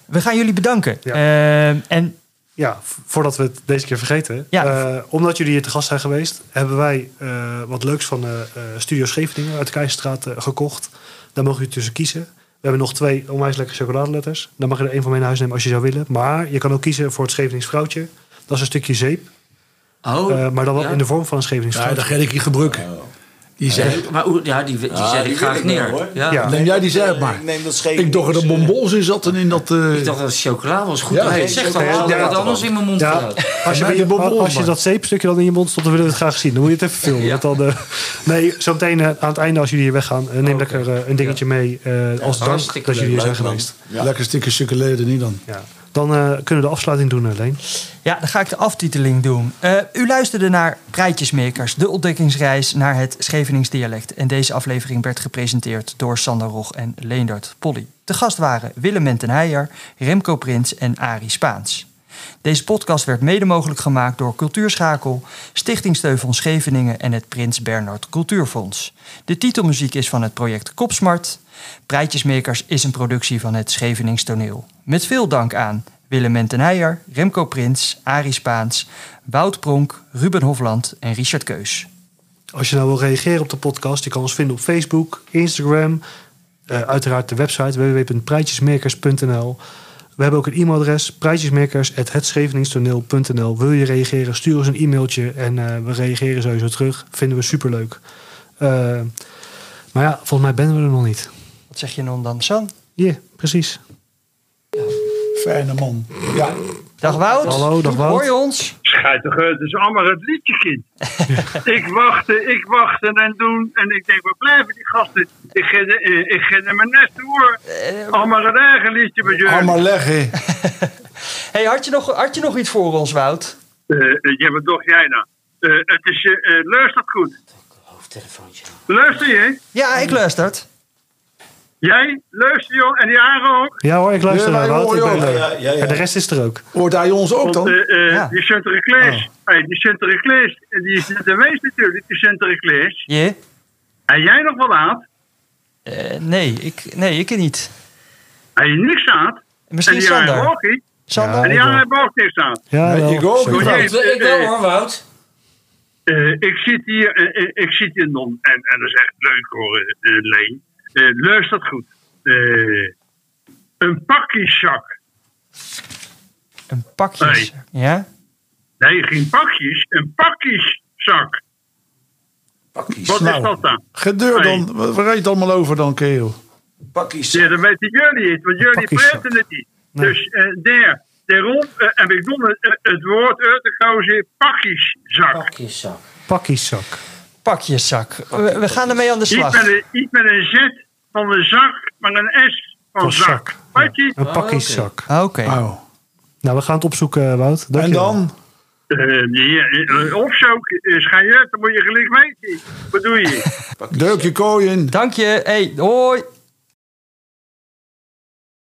We gaan jullie bedanken. Ehm, en Ja, voordat we het deze keer vergeten. Ja. eh, omdat jullie hier te gast zijn geweest, hebben wij eh, wat leuks van eh, eh, Studio Scheveningen uit de Keizerstraat eh, gekocht. Daar mogen jullie tussen kiezen. We hebben nog twee onwijs lekkere chocoladeletters. Daar mag je er één van mee naar huis nemen als je zou willen. Maar je kan ook kiezen voor het Schevenings vrouwtje. Dat is een stukje zeep. Oh, Eh, maar dan wel ja. in de vorm van een Schevenings Ja, dat ga ik je gebruiken. Die Die zegt, Maar ja, die, die Ja, zet die ik wil graag ik wel, neer. hoor. Ja. Ja. neem jij die zelf maar. Neem dat Ik dacht dat er bonbons in zaten in dat... eh, Ik dacht dat het chocola was. Goed, Ja, dat zegt al. chocola. Ik Ja, wat anders in mijn mond als je, mij de bonbons als je dat zeepstukje dan in je mond stopt, dan willen we het graag zien. Dan moet je het even filmen. Want dan, eh, nee, zo meteen eh, aan het einde als jullie hier weggaan, eh, neem lekker eh, een dingetje mee eh, als dank dat jullie hier zijn geweest. Lekker stukje chocolade niet dan. Ja. Dan eh, kunnen we de afsluiting doen, eh, Leen. Ja, dan ga ik de aftiteling doen. Eh, u luisterde naar Praatjesmakers, de ontdekkingsreis naar het Scheveningsdialect. En deze aflevering werd gepresenteerd door Sander Rog en Leendert Polly. De gast waren Willem Mentenheijer, Remco Prins en Arie Spaans. Deze podcast werd mede mogelijk gemaakt door Cultuurschakel, Stichting Steun Scheveningen en het Prins Bernhard Cultuurfonds. De titelmuziek is van het project Kopsmart. Praatjesmakers is een productie van het Schevenings Toneel. Met veel dank aan Willem Mentenheijer, Remco Prins, Arie Spaans, Wout Pronk, Ruben Hofland en Richard Keus. Als je nou wil reageren op de podcast, je kan ons vinden op Facebook, Instagram, eh, uiteraard de website www.prijtjesmakers.nl. We hebben ook een e-mailadres, prijtjesmakers.hetscheveningstoneel.nl. Wil je reageren, stuur ons een e-mailtje en eh, we reageren sowieso terug. Vinden we superleuk. Eh, maar ja, volgens mij ben we er nog niet. Wat zeg je dan dan, San? Ja, precies. Fijne man. Ja. Dag Wout. Hallo, dag Wout. Hoor je ons? Schijtig, het is allemaal het liedje, kind. ik wachtte, ik wachtte en doen. En ik denk, waar blijven die gasten? Ik ga, de- eh, ik ga naar mijn nest hoor. allemaal een eigen liedje met jullie. Allemaal leggen. Hey, had, je nog, had je nog iets voor ons, Wout? Eh, eh, ja, wat dacht jij nou? Eh, het is, eh eh, luistert goed. Hoofdtelefoontje. Luister je? Ja, ik luister. Jij? Luister je? En die Aren ook? Ja hoor, ik luister Ja. Ik ben. Ja, ja, ja. En de rest is er ook. Hoort hij ons ook Want dan? eh, Ja. die Sinterklaas, hey, die Sinterklaas, eh, die is net geweest natuurlijk, die Sinterklaas. Je? En jij nog wel aan? Eh, nee, ik, nee, ik niet. Hij je niks aan. Misschien en die Sander. ook niet. Sander? Ja, En die wel. Aren hebben ook niks aan. Ja, Nee, wel. ik ook. Wout. Ik, wel hoor, Wout. Eh, ik zit hier, ik zit hier non, en, en dat is echt leuk hoor, Leen. Eh, luister goed. Eh, een pakjeszak. Een pakje. Nee. Ja? Nee, geen pakjes, een pakjeszak. Wat Nou. is dat dan? Gedeur dan. Waar waar reed het allemaal over dan, Keo? Pakkies. Ja, dat weten jullie niet, want jullie pakjeszak. praten het niet. Nee. Dus eh, daar, daarom eh, heb ik dan het, het woord uitgekozen, pakjeszak. Pakjeszak. Pakkieszak. Pakjeszak. We, we gaan ermee aan de Niet slag. met, een, niet met een Z van een zak, maar een S van zak. zak. Je? Een pakkieszak. Ah, Oké. Oh. Nou, we gaan het opzoeken, eh, Wout. En dan? Eh, ja, eh, of zo, eh, schijn je uit, dan moet je gelijk weten. Wat doe je? Deuk je kooi in. Dank je. Hey, hoi.